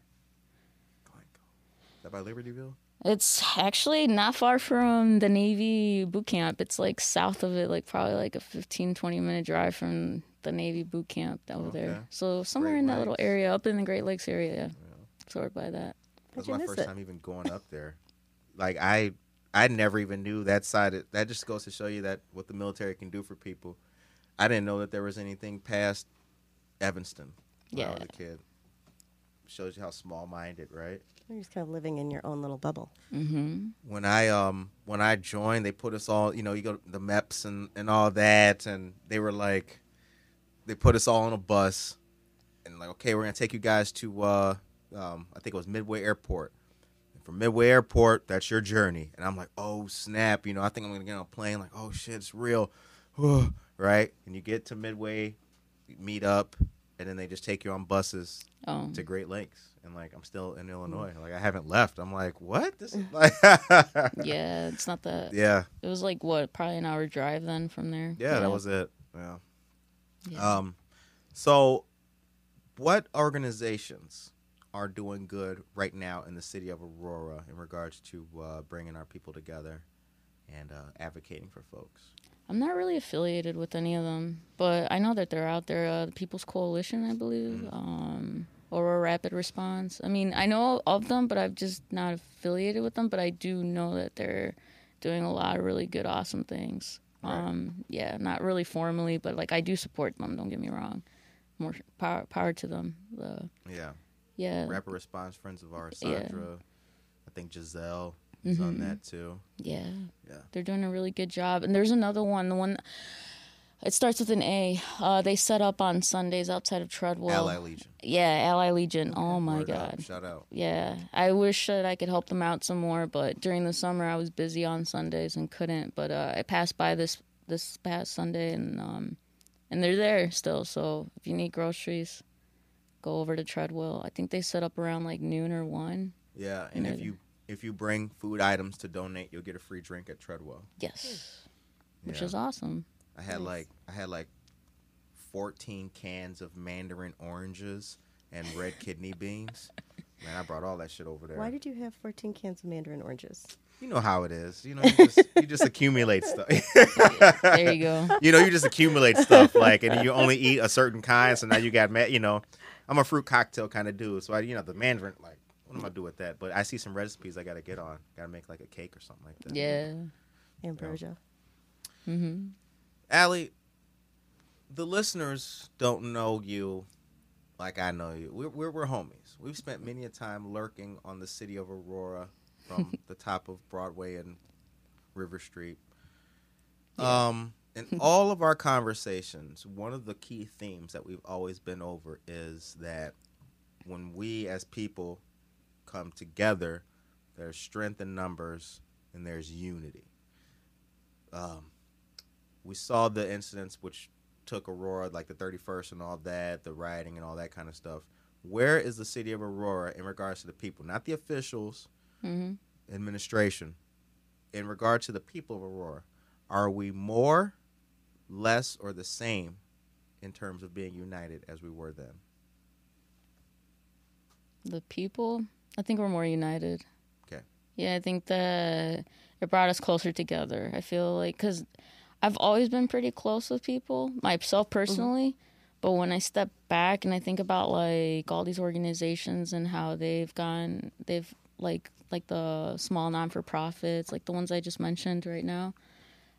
Is that by Libertyville? It's actually not far from the Navy boot camp. It's like south of it, like probably like a 15, 20 minute drive from the Navy boot camp over Okay. there. So somewhere Great in that little area, up in the Great Lakes area, Yeah. sort of by that. That was my first it? time even going up there. Like I, I never even knew that side. Of, that just goes to show you that what the military can do for people. I didn't know that there was anything past Evanston when I was a kid. Shows you how small-minded, right? You're just kind of living in your own little bubble. Mm-hmm. when I um when I joined, they put us all, you know, you go the MEPS and and all that, and they were like, they put us all on a bus, and like, okay, we're gonna take you guys to, uh, um, I think it was Midway Airport. From Midway Airport, that's your journey, and I'm like, oh snap, you know, I think I'm gonna get on a plane, like, oh shit, it's real, *sighs* right? And you get to Midway, meet up, and then they just take you on buses Oh, to Great Lakes, and like I'm still in Illinois, like I haven't left. I'm like, what? This is *laughs* like, *laughs* yeah, it's not that. yeah, It was like what, probably an hour drive then from there. yeah, that was it. Yeah. Yeah. Um, so what organizations are doing good right now in the city of Aurora in regards to uh, bringing our people together and uh, advocating for folks? I'm not really affiliated with any of them, but I know that they're out there. Uh, the People's Coalition, I believe, um, Aurora Rapid Response. I mean, I know of them, but I've just not affiliated with them. But I do know that they're doing a lot of really good, awesome things. Um, yeah, not really formally, but like I do support them. Don't get me wrong. More power, power to them. The Yeah, yeah, Rapid Response Friends of Ours, Yeah. Sandra. I think Giselle is on Mhm. that too. yeah, Yeah. They're doing a really good job. And there's another one, the one It starts with an A. Uh, they set up on Sundays outside of Treadwell. Ally Legion. Yeah, Ally Legion. Oh my Word up. God. Shout out. Yeah, I wish that I could help them out some more, but during the summer I was busy on Sundays and couldn't. But uh, I passed by this this past Sunday and um, and they're there still. So if you need groceries, go over to Treadwell. I think they set up around like noon or one. Yeah, and if Yeah. you if you bring food items to donate, you'll get a free drink at Treadwell. Yes, hmm. which is awesome. I had like I had like 14 cans of mandarin oranges and red *laughs* kidney beans. Man, I brought all that shit over there. Why did you have 14 cans of mandarin oranges? you know how it is. You know, you just, you just *laughs* accumulate stuff. There you go. *laughs* you know, you just accumulate stuff like, and you only eat a certain kind. So now you got, ma- you know, I'm a fruit cocktail kind of dude. So I, you know, the mandarin, like, what am I gonna do with that? But I see some recipes I gotta get on. Gotta make like a cake or something like that. Yeah. Ambrosia. Mm-hmm. Allie, the listeners don't know you like I know you. We're, we're, we're homies. We've spent many a time lurking on the city of Aurora from *laughs* the top of Broadway and River Street. Um, in *laughs* all of our conversations, one of the key themes that we've always been over is that when we as people come together, there's strength in numbers and there's unity. Um, we saw the incidents which took Aurora, like the 31st and all that, the rioting and all that kind of stuff. Where is the city of Aurora in regards to the people, not the officials, Mm-hmm. administration, in regard to the people of Aurora? Are we more, less, or the same in terms of being united as we were then? The people, I think we're more united. Okay. Yeah, I think that it brought us closer together. I feel like because I've always been pretty close with people, myself mm-hmm. personally. But when I step back and I think about like all these organizations and how they've gone, they've like like the small non for profits, like the ones I just mentioned right now.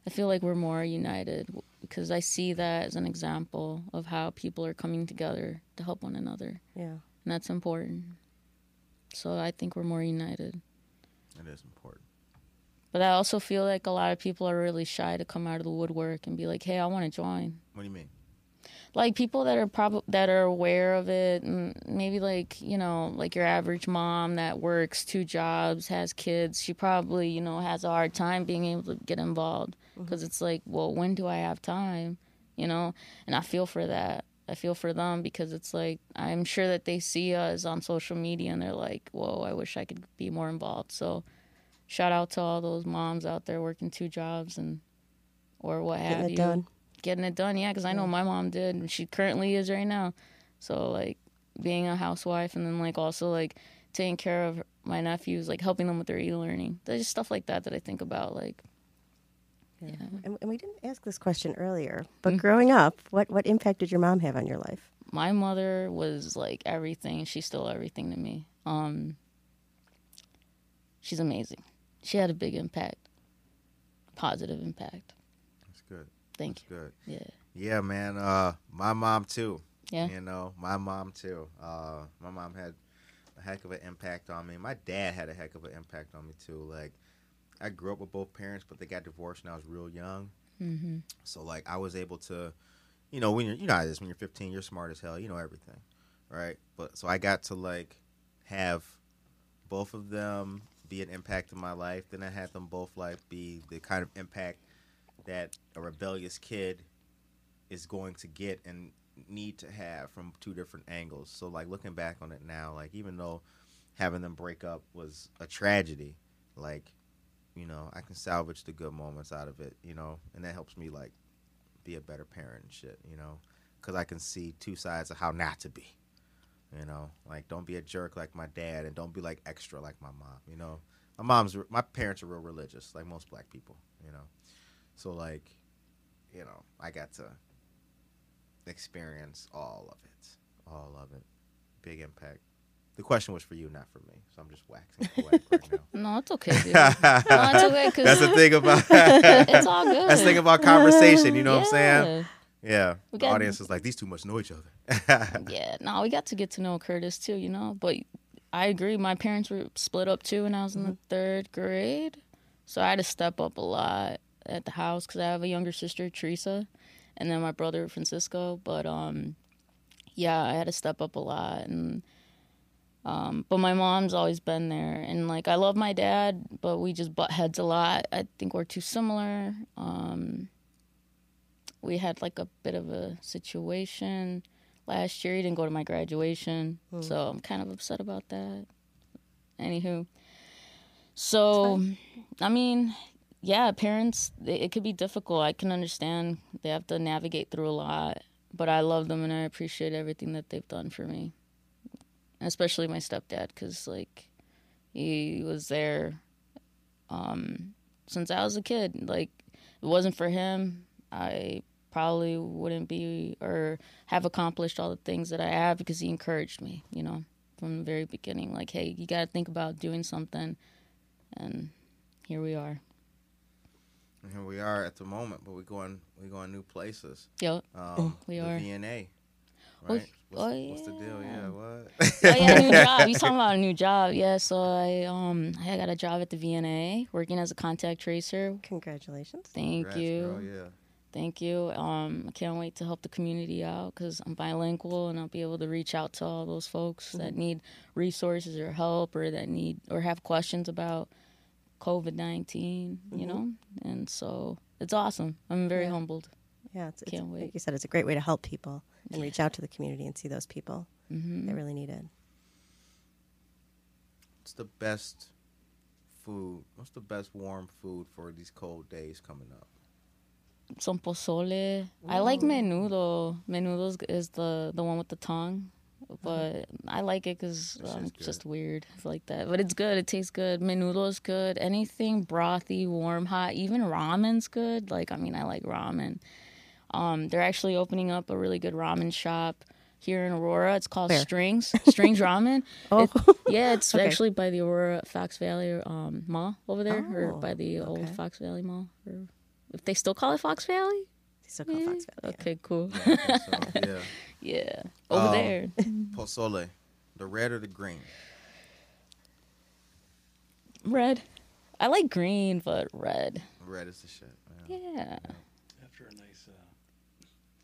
I feel like we're more united because I see that as an example of how people are coming together to help one another, Yeah. and that's important. So I think we're more united. It is important. But I also feel like a lot of people are really shy to come out of the woodwork and be like, "Hey, I want to join." What do you mean? Like people that are prob- that are aware of it, and maybe like you know, like your average mom that works two jobs, has kids. She probably you know has a hard time being able to get involved Mm-hmm. because it's like, well, when do I have time? You know, and I feel for that. I feel for them because it's like I'm sure that they see us on social media and they're like, "Whoa, I wish I could be more involved." So shout out to all those moms out there working two jobs and or what Getting have it you done. getting it done yeah because i know my mom did and she currently is right now so like being a housewife and then like also like taking care of my nephews like helping them with their e-learning there's just stuff like that that i think about like Yeah. And, and we didn't ask this question earlier, but growing up, what, what impact did your mom have on your life? my mother was like everything she's still everything to me um she's amazing she had a big impact positive impact That's good. thank That's good. you yeah Yeah, man. Uh, my mom too. Yeah. You know, my mom too. Uh, my mom had a heck of an impact on me. My dad had a heck of an impact on me too. Like, I grew up with both parents, but they got divorced when I was real young. mm-hmm. So like, I was able to, you know, when you're, you know, how it is when you're 15, you're smart as hell. You know everything, right? But so I got to like have both of them be an impact in my life. Then I had them both like be the kind of impact that a rebellious kid is going to get and need to have from two different angles. So like looking back on it now, like even though having them break up was a tragedy, like you know, I can salvage the good moments out of it, you know, and that helps me like be a better parent and shit, you know, cuz I can see two sides of how not to be. You know, like don't be a jerk like my dad and don't be like extra like my mom, you know. My mom's my parents are real religious like most black people, you know. So like, you know, I got to experience all of it. All of it. Big impact. The question was for you, not for me. So I'm just waxing poetic right now. *laughs* no it's okay dude. *laughs* no, it's okay 'cause- That's the thing about *laughs* it's all good That's the thing about conversation, you know what I'm saying? Yeah. Yeah. We The got- audience is like, these two must know each other. Yeah, no, we got to get to know Curtis too, you know. But I agree. My parents were split up too when I was in the third grade, so I had to step up a lot at the house because I have a younger sister, Teresa, and then my brother Francisco. But um, yeah, I had to step up a lot, and um, but my mom's always been there, and like I love my dad, but we just butt heads a lot. I think we're too similar. Um, we had like a bit of a situation last year. He didn't go to my graduation, so I'm kind of upset about that. Anywho, so I mean, yeah, parents, it, it could be difficult. I can understand they have to navigate through a lot, but I love them and I appreciate everything that they've done for me, especially my stepdad, because like he was there um, since I was a kid. Like, if it wasn't for him, I probably wouldn't be or have accomplished all the things that I have because he encouraged me, you know, from the very beginning. Like, hey, you got to think about doing something. And here we are. And here we are at the moment, but we're going we're going new places. Yep. Um, We are. VNA. Oh, Right? What's, oh, what's the deal? yeah. Yeah, what? oh yeah, new *laughs* job. You talking about a new job? Yeah. So I um I got a job at the VNA working as a contact tracer. Congratulations. Thank Congrats, you. girl, yeah. Thank you. Um, I can't wait to help the community out because I'm bilingual and I'll be able to reach out to all those folks that need resources or help or that need or have questions about COVID 19, you know? And so it's awesome. I'm very Yeah. humbled. Yeah, it's, it's Can't wait. like you said, it's a great way to help people and reach out to the community and see those people Mm-hmm. that really need it. What's the best food? What's the best warm food for these cold days coming up? Some pozole. I like menudo. Menudo is the, the one with the tongue. But I like it because That I'm shit's just weird like that. But it's good. It tastes good. Menudo's is good. Anything brothy, warm, hot. Even ramen's good. Like I mean, I like ramen. Um, they're actually opening up a really good ramen shop here in Aurora. It's called Where? Strings Strings Ramen. *laughs* Oh. It- yeah, it's Okay. actually by the Aurora Fox Valley um, Mall over there, or Oh, by the old. Fox Valley Mall, or if they still call it Fox Valley. They still call Yeah. Fox Valley. yeah. Okay, cool. Yeah, so, *laughs* yeah. yeah, over Um, there. *laughs* Pozole, the red or the green? Red. I like green, but red. Red is the shit. Man. Yeah. After a nice uh,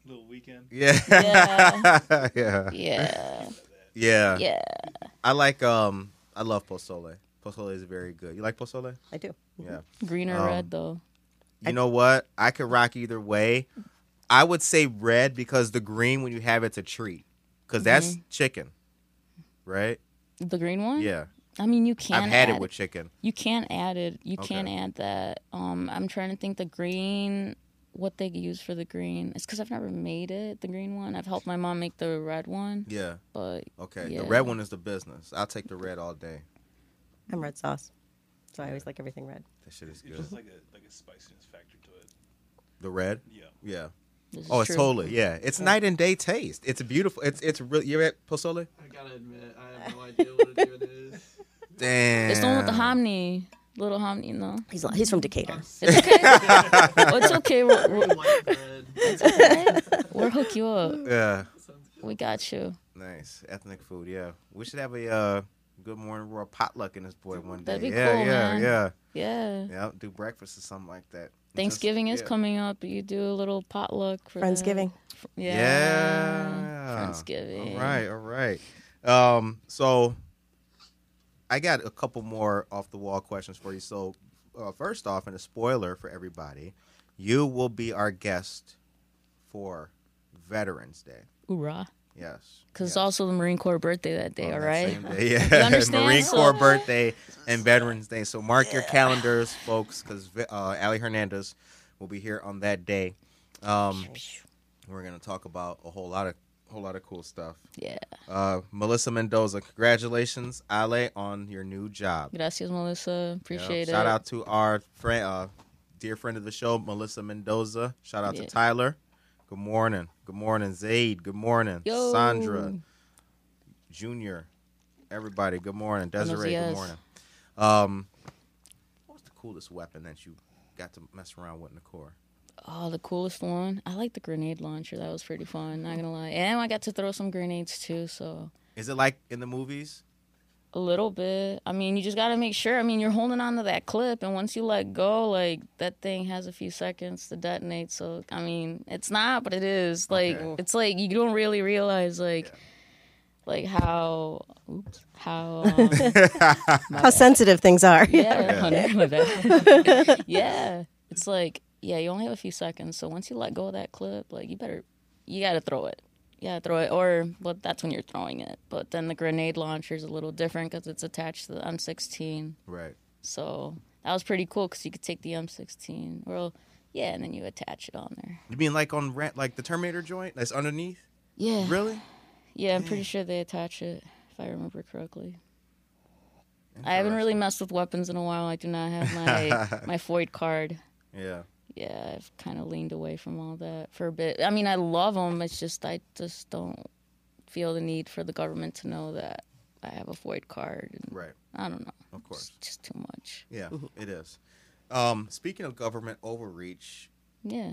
little weekend. Yeah. Yeah. *laughs* yeah. Yeah. Yeah. Yeah. I like um I love pozole. Pozole is very good. You like pozole? I do. Yeah. Green or Um, red though. You know what? I could rock either way. I would say red because the green when you have it's a treat. Cuz that's Mm-hmm. chicken. Right? The green one? Yeah. I mean you can't. I've had add, it with chicken. You can't add it. You Okay. can't add that. Um I'm trying to think the green what they use for the green. It's cuz I've never made it, the green one. I've helped my mom make the red one, Yeah. but Okay. Yeah. The red one is the business. I'll take the red all day. I'm red sauce. So I always like everything red. That shit is It's good. just like a like a spiciness factor to it. The red? Yeah. Yeah. this Oh, it's true. totally. Yeah. It's night and day taste. It's beautiful. It's it's really You're at pozole? I gotta admit, I have no idea what it even is. *laughs* Damn. It's the one with the hominy. Little hominy, no. He's he's from Decatur. It's okay. *laughs* it's okay. We'll, we'll, really like bread. it's okay. We'll hook you up. Yeah. We got you. Nice ethnic food. Yeah, we should have a uh, Good Morning Aurora potluck in this boy one day. That'd be yeah, cool, yeah, man. yeah, Yeah. yeah. Do breakfast or something like that. Just- Thanksgiving is yeah. coming up. You do a little potluck for that. Friendsgiving. Yeah. Yeah. Friendsgiving. All right, all right. Um, so I got a couple more off the wall questions for you. So uh, first off, and a spoiler for everybody, you will be our guest for Veterans Day. Hoorah. Yes. Because yes. it's also the Marine Corps birthday that day, on all same day. Yeah, *laughs* understand? Marine So- Corps birthday and Veterans Day. So mark your calendars, folks, because uh, Ali Hernandez will be here on that day. Um, we're gonna talk about a whole lot of whole lot of cool stuff. Yeah. Uh, Melissa Mendoza, congratulations, Ale, on your new job. Gracias, Melissa. Appreciate it. Shout out to our friend, uh, dear friend of the show, Melissa Mendoza. Shout out Yeah. to Tyler. Good morning. Good morning, Zaid. Good morning, Yo. Sandra. Junior, everybody, good morning. Desiree, good morning. Um, what's the coolest weapon that you got to mess around with in the Corps? Oh, the coolest one. I like the grenade launcher. That was pretty fun. Not gonna lie. And I got to throw some grenades too. So Is it like in the movies? A little bit. I mean, you just got to make sure. I mean, you're holding on to that clip, and once you let go, like that thing has a few seconds to detonate. So, I mean, it's not, but it is. Like, Okay. it's like you don't really realize, like, like how, oops, how, *laughs* um, How bad. sensitive things are. Yeah, honey, my bad. *laughs* yeah, it's like yeah, you only have a few seconds. So once you let go of that clip, like you better, you got to throw it. Yeah, throw it, or well, that's when you're throwing it. But then the grenade launcher is a little different because it's attached to the M16. Right. So that was pretty cool because you could take the M16, well, yeah, and then you attach it on there. You mean like on rent, like the Terminator joint that's underneath? Yeah. Really? Yeah, I'm pretty sure they attach it if I remember correctly. I haven't really messed with weapons in a while. I do not have my *laughs* my FOID card. Yeah. Yeah, I've kind of leaned away from all that for a bit. I mean, I love them. It's just I just don't feel the need for the government to know that I have a FOID card. And Right. I don't know. Of course. It's just too much. Yeah, it is. Um, speaking of government overreach, Yeah.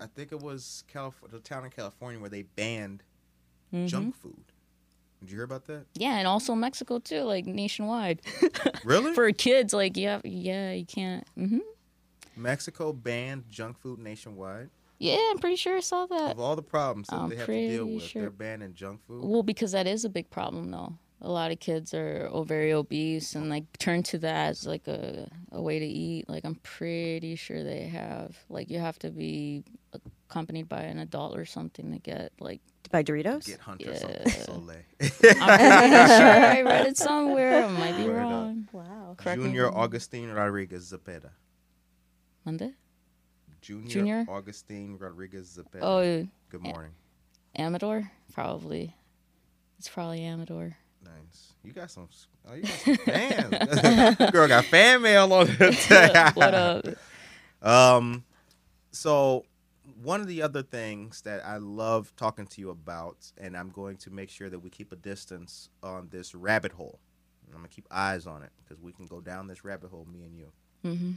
I think it was Calif- the town in California where they banned Mhm. junk food. Did you hear about that? Yeah, and also Mexico too, like nationwide. Really? *laughs* for kids, like yeah, yeah, you can't. hmm Mexico banned junk food nationwide. Yeah, I'm pretty sure I saw that. Of all the problems that I'm they have to deal with, sure- they're banning junk food. Well, because that is a big problem, though. A lot of kids are very obese and like turn to that as like a, a way to eat. Like I'm pretty sure they have like you have to be accompanied by an adult or something to get like By Doritos? Get Hunter Yeah. something *laughs* Soleil. I'm pretty sure I read it somewhere. I might be Word up. wrong. Wow. Correct Junior I'm. Augustine Rodriguez Zapeta. Monday. Junior, Junior? Augustine Rodriguez Zapeta. Oh, Good morning. Amador, probably. It's probably Amador. Nice. You got some. Oh, you got some fans. *laughs* Girl got fan mail on it. *laughs* What up? Um, so one of the other things that I love talking to you about, and I'm going to make sure that we keep a distance on this rabbit hole. I'm gonna keep eyes on it because we can go down this rabbit hole, me and you. hmm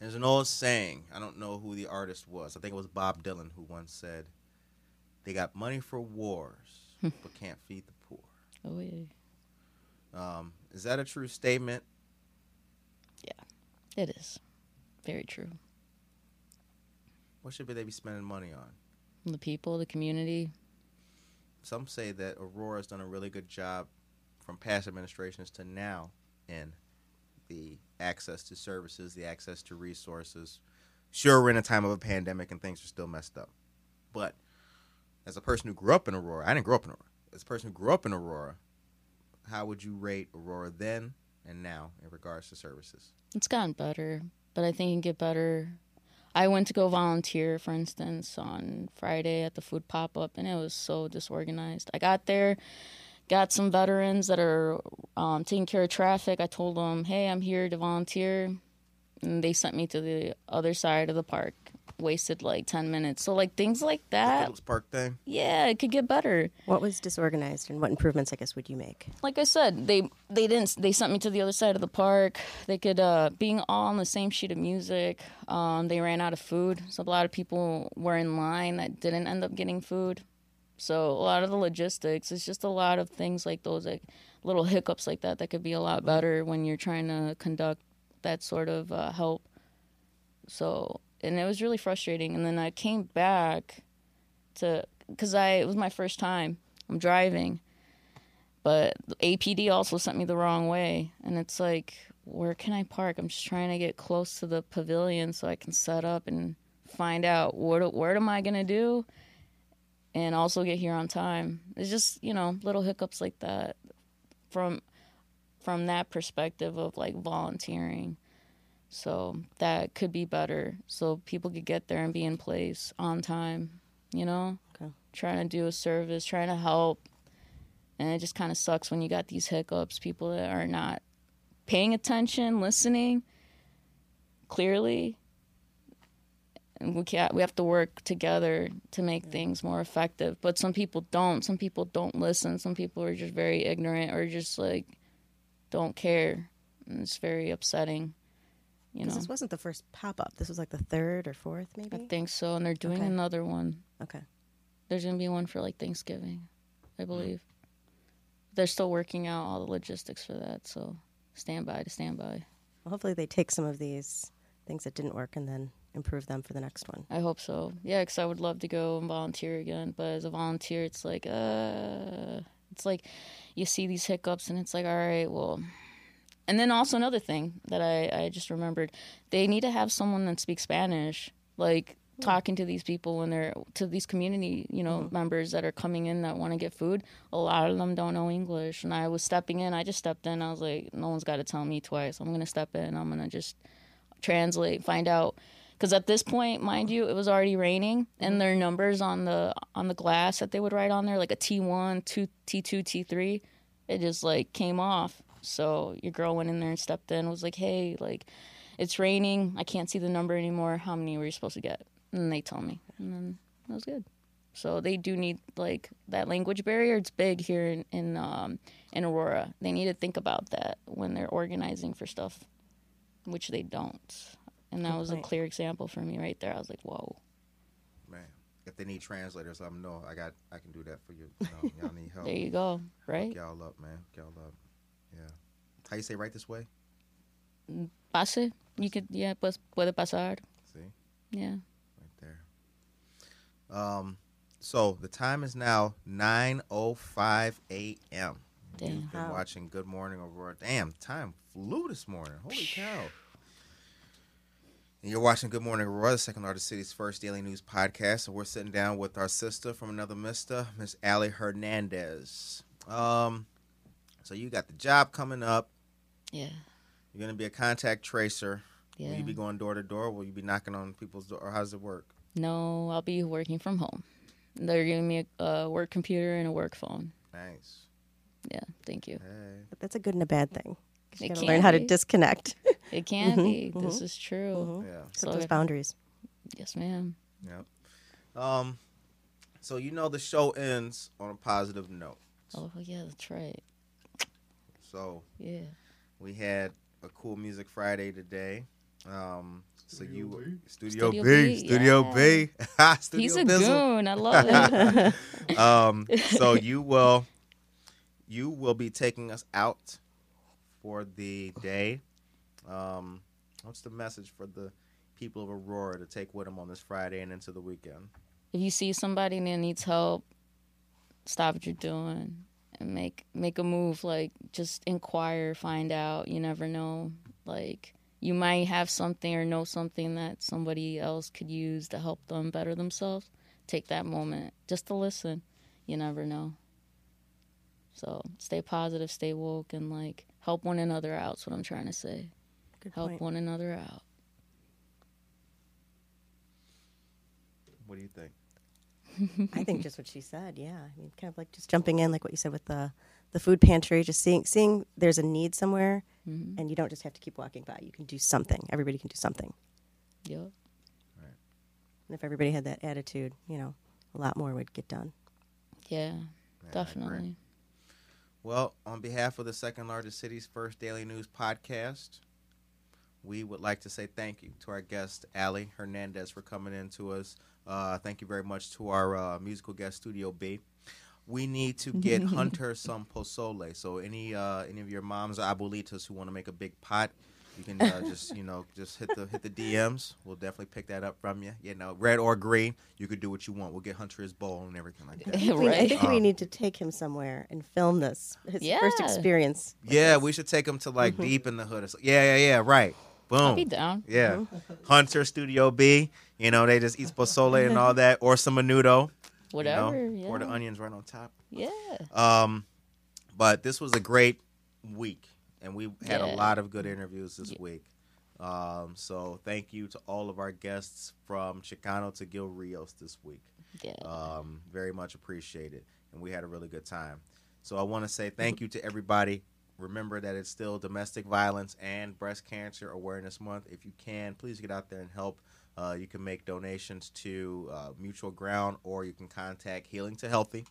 There's an old saying. I don't know who the artist was. I think it was Bob Dylan who once said, "They got money for wars, *laughs* but can't feed the poor." Oh yeah. Um, is that a true statement? Yeah, it is. Very true. What should they be spending money on? The people, the community. Some say that Aurora's done a really good job from past administrations to now in the access to services, the access to resources. Sure, we're in a time of a pandemic and things are still messed up. But as a person who grew up in Aurora, I didn't grow up in Aurora. As a person who grew up in Aurora, how would you rate Aurora then and now in regards to services? It's gotten better, but I think it can get better. I went to go volunteer, for instance, on Friday at the food pop up, and it was so disorganized. I got there, got some veterans that are um, taking care of traffic. I told them, hey, I'm here to volunteer. And they sent me to the other side of the park. Wasted like 10 minutes. So, like, things like The that, Phillips Park thing? yeah, it could get better. What was disorganized and what improvements, I guess, would you make? like I said, they they didn't they sent me to the other side of the park. They could uh being all on the same sheet of music. Um, they ran out of food, so a lot of people were in line that didn't end up getting food. So a lot of the logistics, it's just a lot of things like those like little hiccups like that that could be a lot better when you're trying to conduct that sort of uh, help. So and it was really frustrating. And then I came back to because I it was my first time. I'm driving but APD also sent me the wrong way. And it's like, where can I park? I'm just trying to get close to the pavilion so I can set up and find out what what am I gonna do, and also get here on time. It's just you know little hiccups like that from from that perspective of like volunteering. So that could be better, so people could get there and be in place on time. You know, Okay. trying to do a service, trying to help and it just kind of sucks when you got these hiccups people that are not paying attention listening clearly we can't we have to work together to make things more effective but some people don't some people don't listen some people are just very ignorant or just like don't care and it's very upsetting you know this wasn't the first pop up. This was like the third or fourth, maybe? i think so and they're doing Okay. another one Okay. there's gonna be one for like thanksgiving i mm. believe they're still working out all the logistics for that. So stand by to stand by. Well, hopefully, they take some of these things that didn't work and then improve them for the next one. I hope so. Yeah, because I would love to go and volunteer again. But as a volunteer, it's like, uh, it's like you see these hiccups and it's like, all right, well. And then also another thing that I, I just remembered, they need to have someone that speaks Spanish, like talking to these people when they're to these community, you know, members that are coming in that want to get food. A lot of them don't know English, and I was stepping in. I just stepped in. I was like, no one's got to tell me twice. I'm gonna step in. I'm gonna just translate, find out because at this point mind you it was already raining and their numbers on the on the glass that they would write on there like a t1 2 t2 t3 it just like came off. So your girl went in there and stepped in was like hey like it's raining. I can't see the number anymore. How many were you supposed to get? And they told me and then that was good. So they do need like that language barrier it's big here in in, um, in aurora. They need to think about that when they're organizing for stuff which they don't and that was a clear example for me right there i was like whoa Man, if they need translators, let them know. I got, I can do that for you. you know, *laughs* y'all need help. there you go Hook right y'all up, man. Hook y'all up. Yeah. How you say right this way? pase you could yeah pues puede pasar See, yeah right there. Um, so the time is now 9:05 a.m. Damn. You've been Wow. watching Good Morning Aurora. Damn, time flew this morning. Holy cow. And you're watching Good Morning Aurora, the second largest city's first daily news podcast. And we're sitting down with our sister from another mister, Miss Allie Hernandez. Um, so you got the job coming up. yeah You're gonna be a contact tracer. Yeah. Will you be going door to door? Will you be knocking on people's door? Or how does it work? no i'll be working from home they're giving me a, a work computer and a work phone Nice. yeah thank you Hey. But that's a good and a bad thing. You It got to learn how to disconnect. *laughs* it can be Mhm, this is true Yeah. So Set those boundaries. yes ma'am Yep. Um, so you know the show ends on a positive note. oh yeah that's right So yeah we had a cool music Friday today. Um, so Studio you B. Studio, Studio B, B, Studio yeah. B, *laughs* Studio he's a Bizzle. goon i love *laughs* it um, so *laughs* you will you will be taking us out for the day. Um, what's the message for the people of Aurora to take with them on this Friday and into the weekend? if you see somebody that needs help, stop what you're doing and make make a move. Like just inquire, find out. You never know. Like you might have something or know something that somebody else could use to help them better themselves. Take that moment just to listen. You never know. So stay positive, stay woke, and like help one another out. That's what I'm trying to say. Good Help point. one another out. What do you think? I think just what she said. Yeah, I mean, kind of like just jumping in, like what you said with the the food pantry. Just seeing seeing there's a need somewhere, Mhm. and you don't just have to keep walking by. You can do something. Everybody can do something. Yep. Right. And if everybody had that attitude, you know, a lot more would get done. Yeah. Yeah, Definitely. Well, on behalf of the second largest city's first daily news podcast, we would like to say thank you to our guest, Ali Hernandez, for coming in to us. Uh, thank you very much to our uh, musical guest, Studio B. We need to get *laughs* Hunter some pozole. So any uh, any of your moms or abuelitas who want to make a big pot, you can uh, just you know *laughs* just hit the hit the DMs. We'll definitely pick that up from you. You know, red or green, you could do what you want. We'll get Hunter his bowl and everything like that. I *laughs* think, we, I right. think we Um, need to take him somewhere and film this his first experience. Yeah, this. we should take him to like deep in the hood. Or so. Yeah, yeah, yeah. Right. Boom. I'll be down. Yeah. Hunter Studio B. You know, they just eat pozole and all that, or some menudo. you know, Whatever. yeah. Or the onions right on top. Yeah. Um, but this was a great week, and we had a lot of good interviews this Yeah. week. Um, so thank you to all of our guests from Chicano to Gil Rios this week. Yeah. Um, very much appreciated, and we had a really good time. So I want to say thank you to everybody. Remember that it's still Domestic Violence and Breast Cancer Awareness Month. If you can, please get out there and help. Uh, you can make donations to uh, Mutual Ground, or you can contact Healing to Healthy.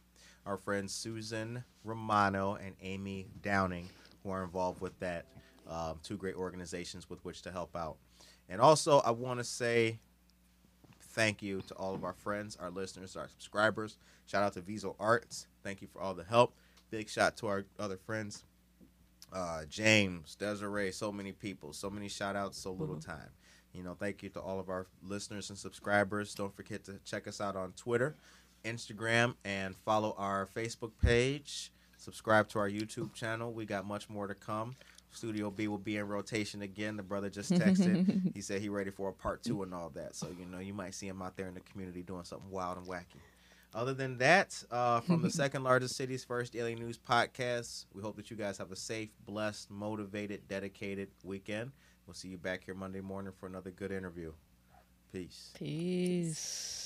Our friends Susan Romano and Amy Downing, who are involved with that. Um, two great organizations with which to help out. And also, I want to say thank you to all of our friends, our listeners, our subscribers. Shout out to Viso Arts. Thank you for all the help. big shout to our other friends, uh, James, Desiree, so many people, so many shout outs, so little time. You know, thank you to all of our listeners and subscribers. Don't forget to check us out on Twitter, Instagram, and follow our Facebook page. Subscribe to our YouTube channel. We got much more to come. Studio B will be in rotation again. The brother just texted. *laughs* he said he ready for a part two and all that. So you know you might see him out there in the community doing something wild and wacky. Other than that, uh, from the *laughs* second largest city's first daily news podcast, we hope that you guys have a safe, blessed, motivated, dedicated weekend. We'll see you back here Monday morning for another good interview. Peace. Peace.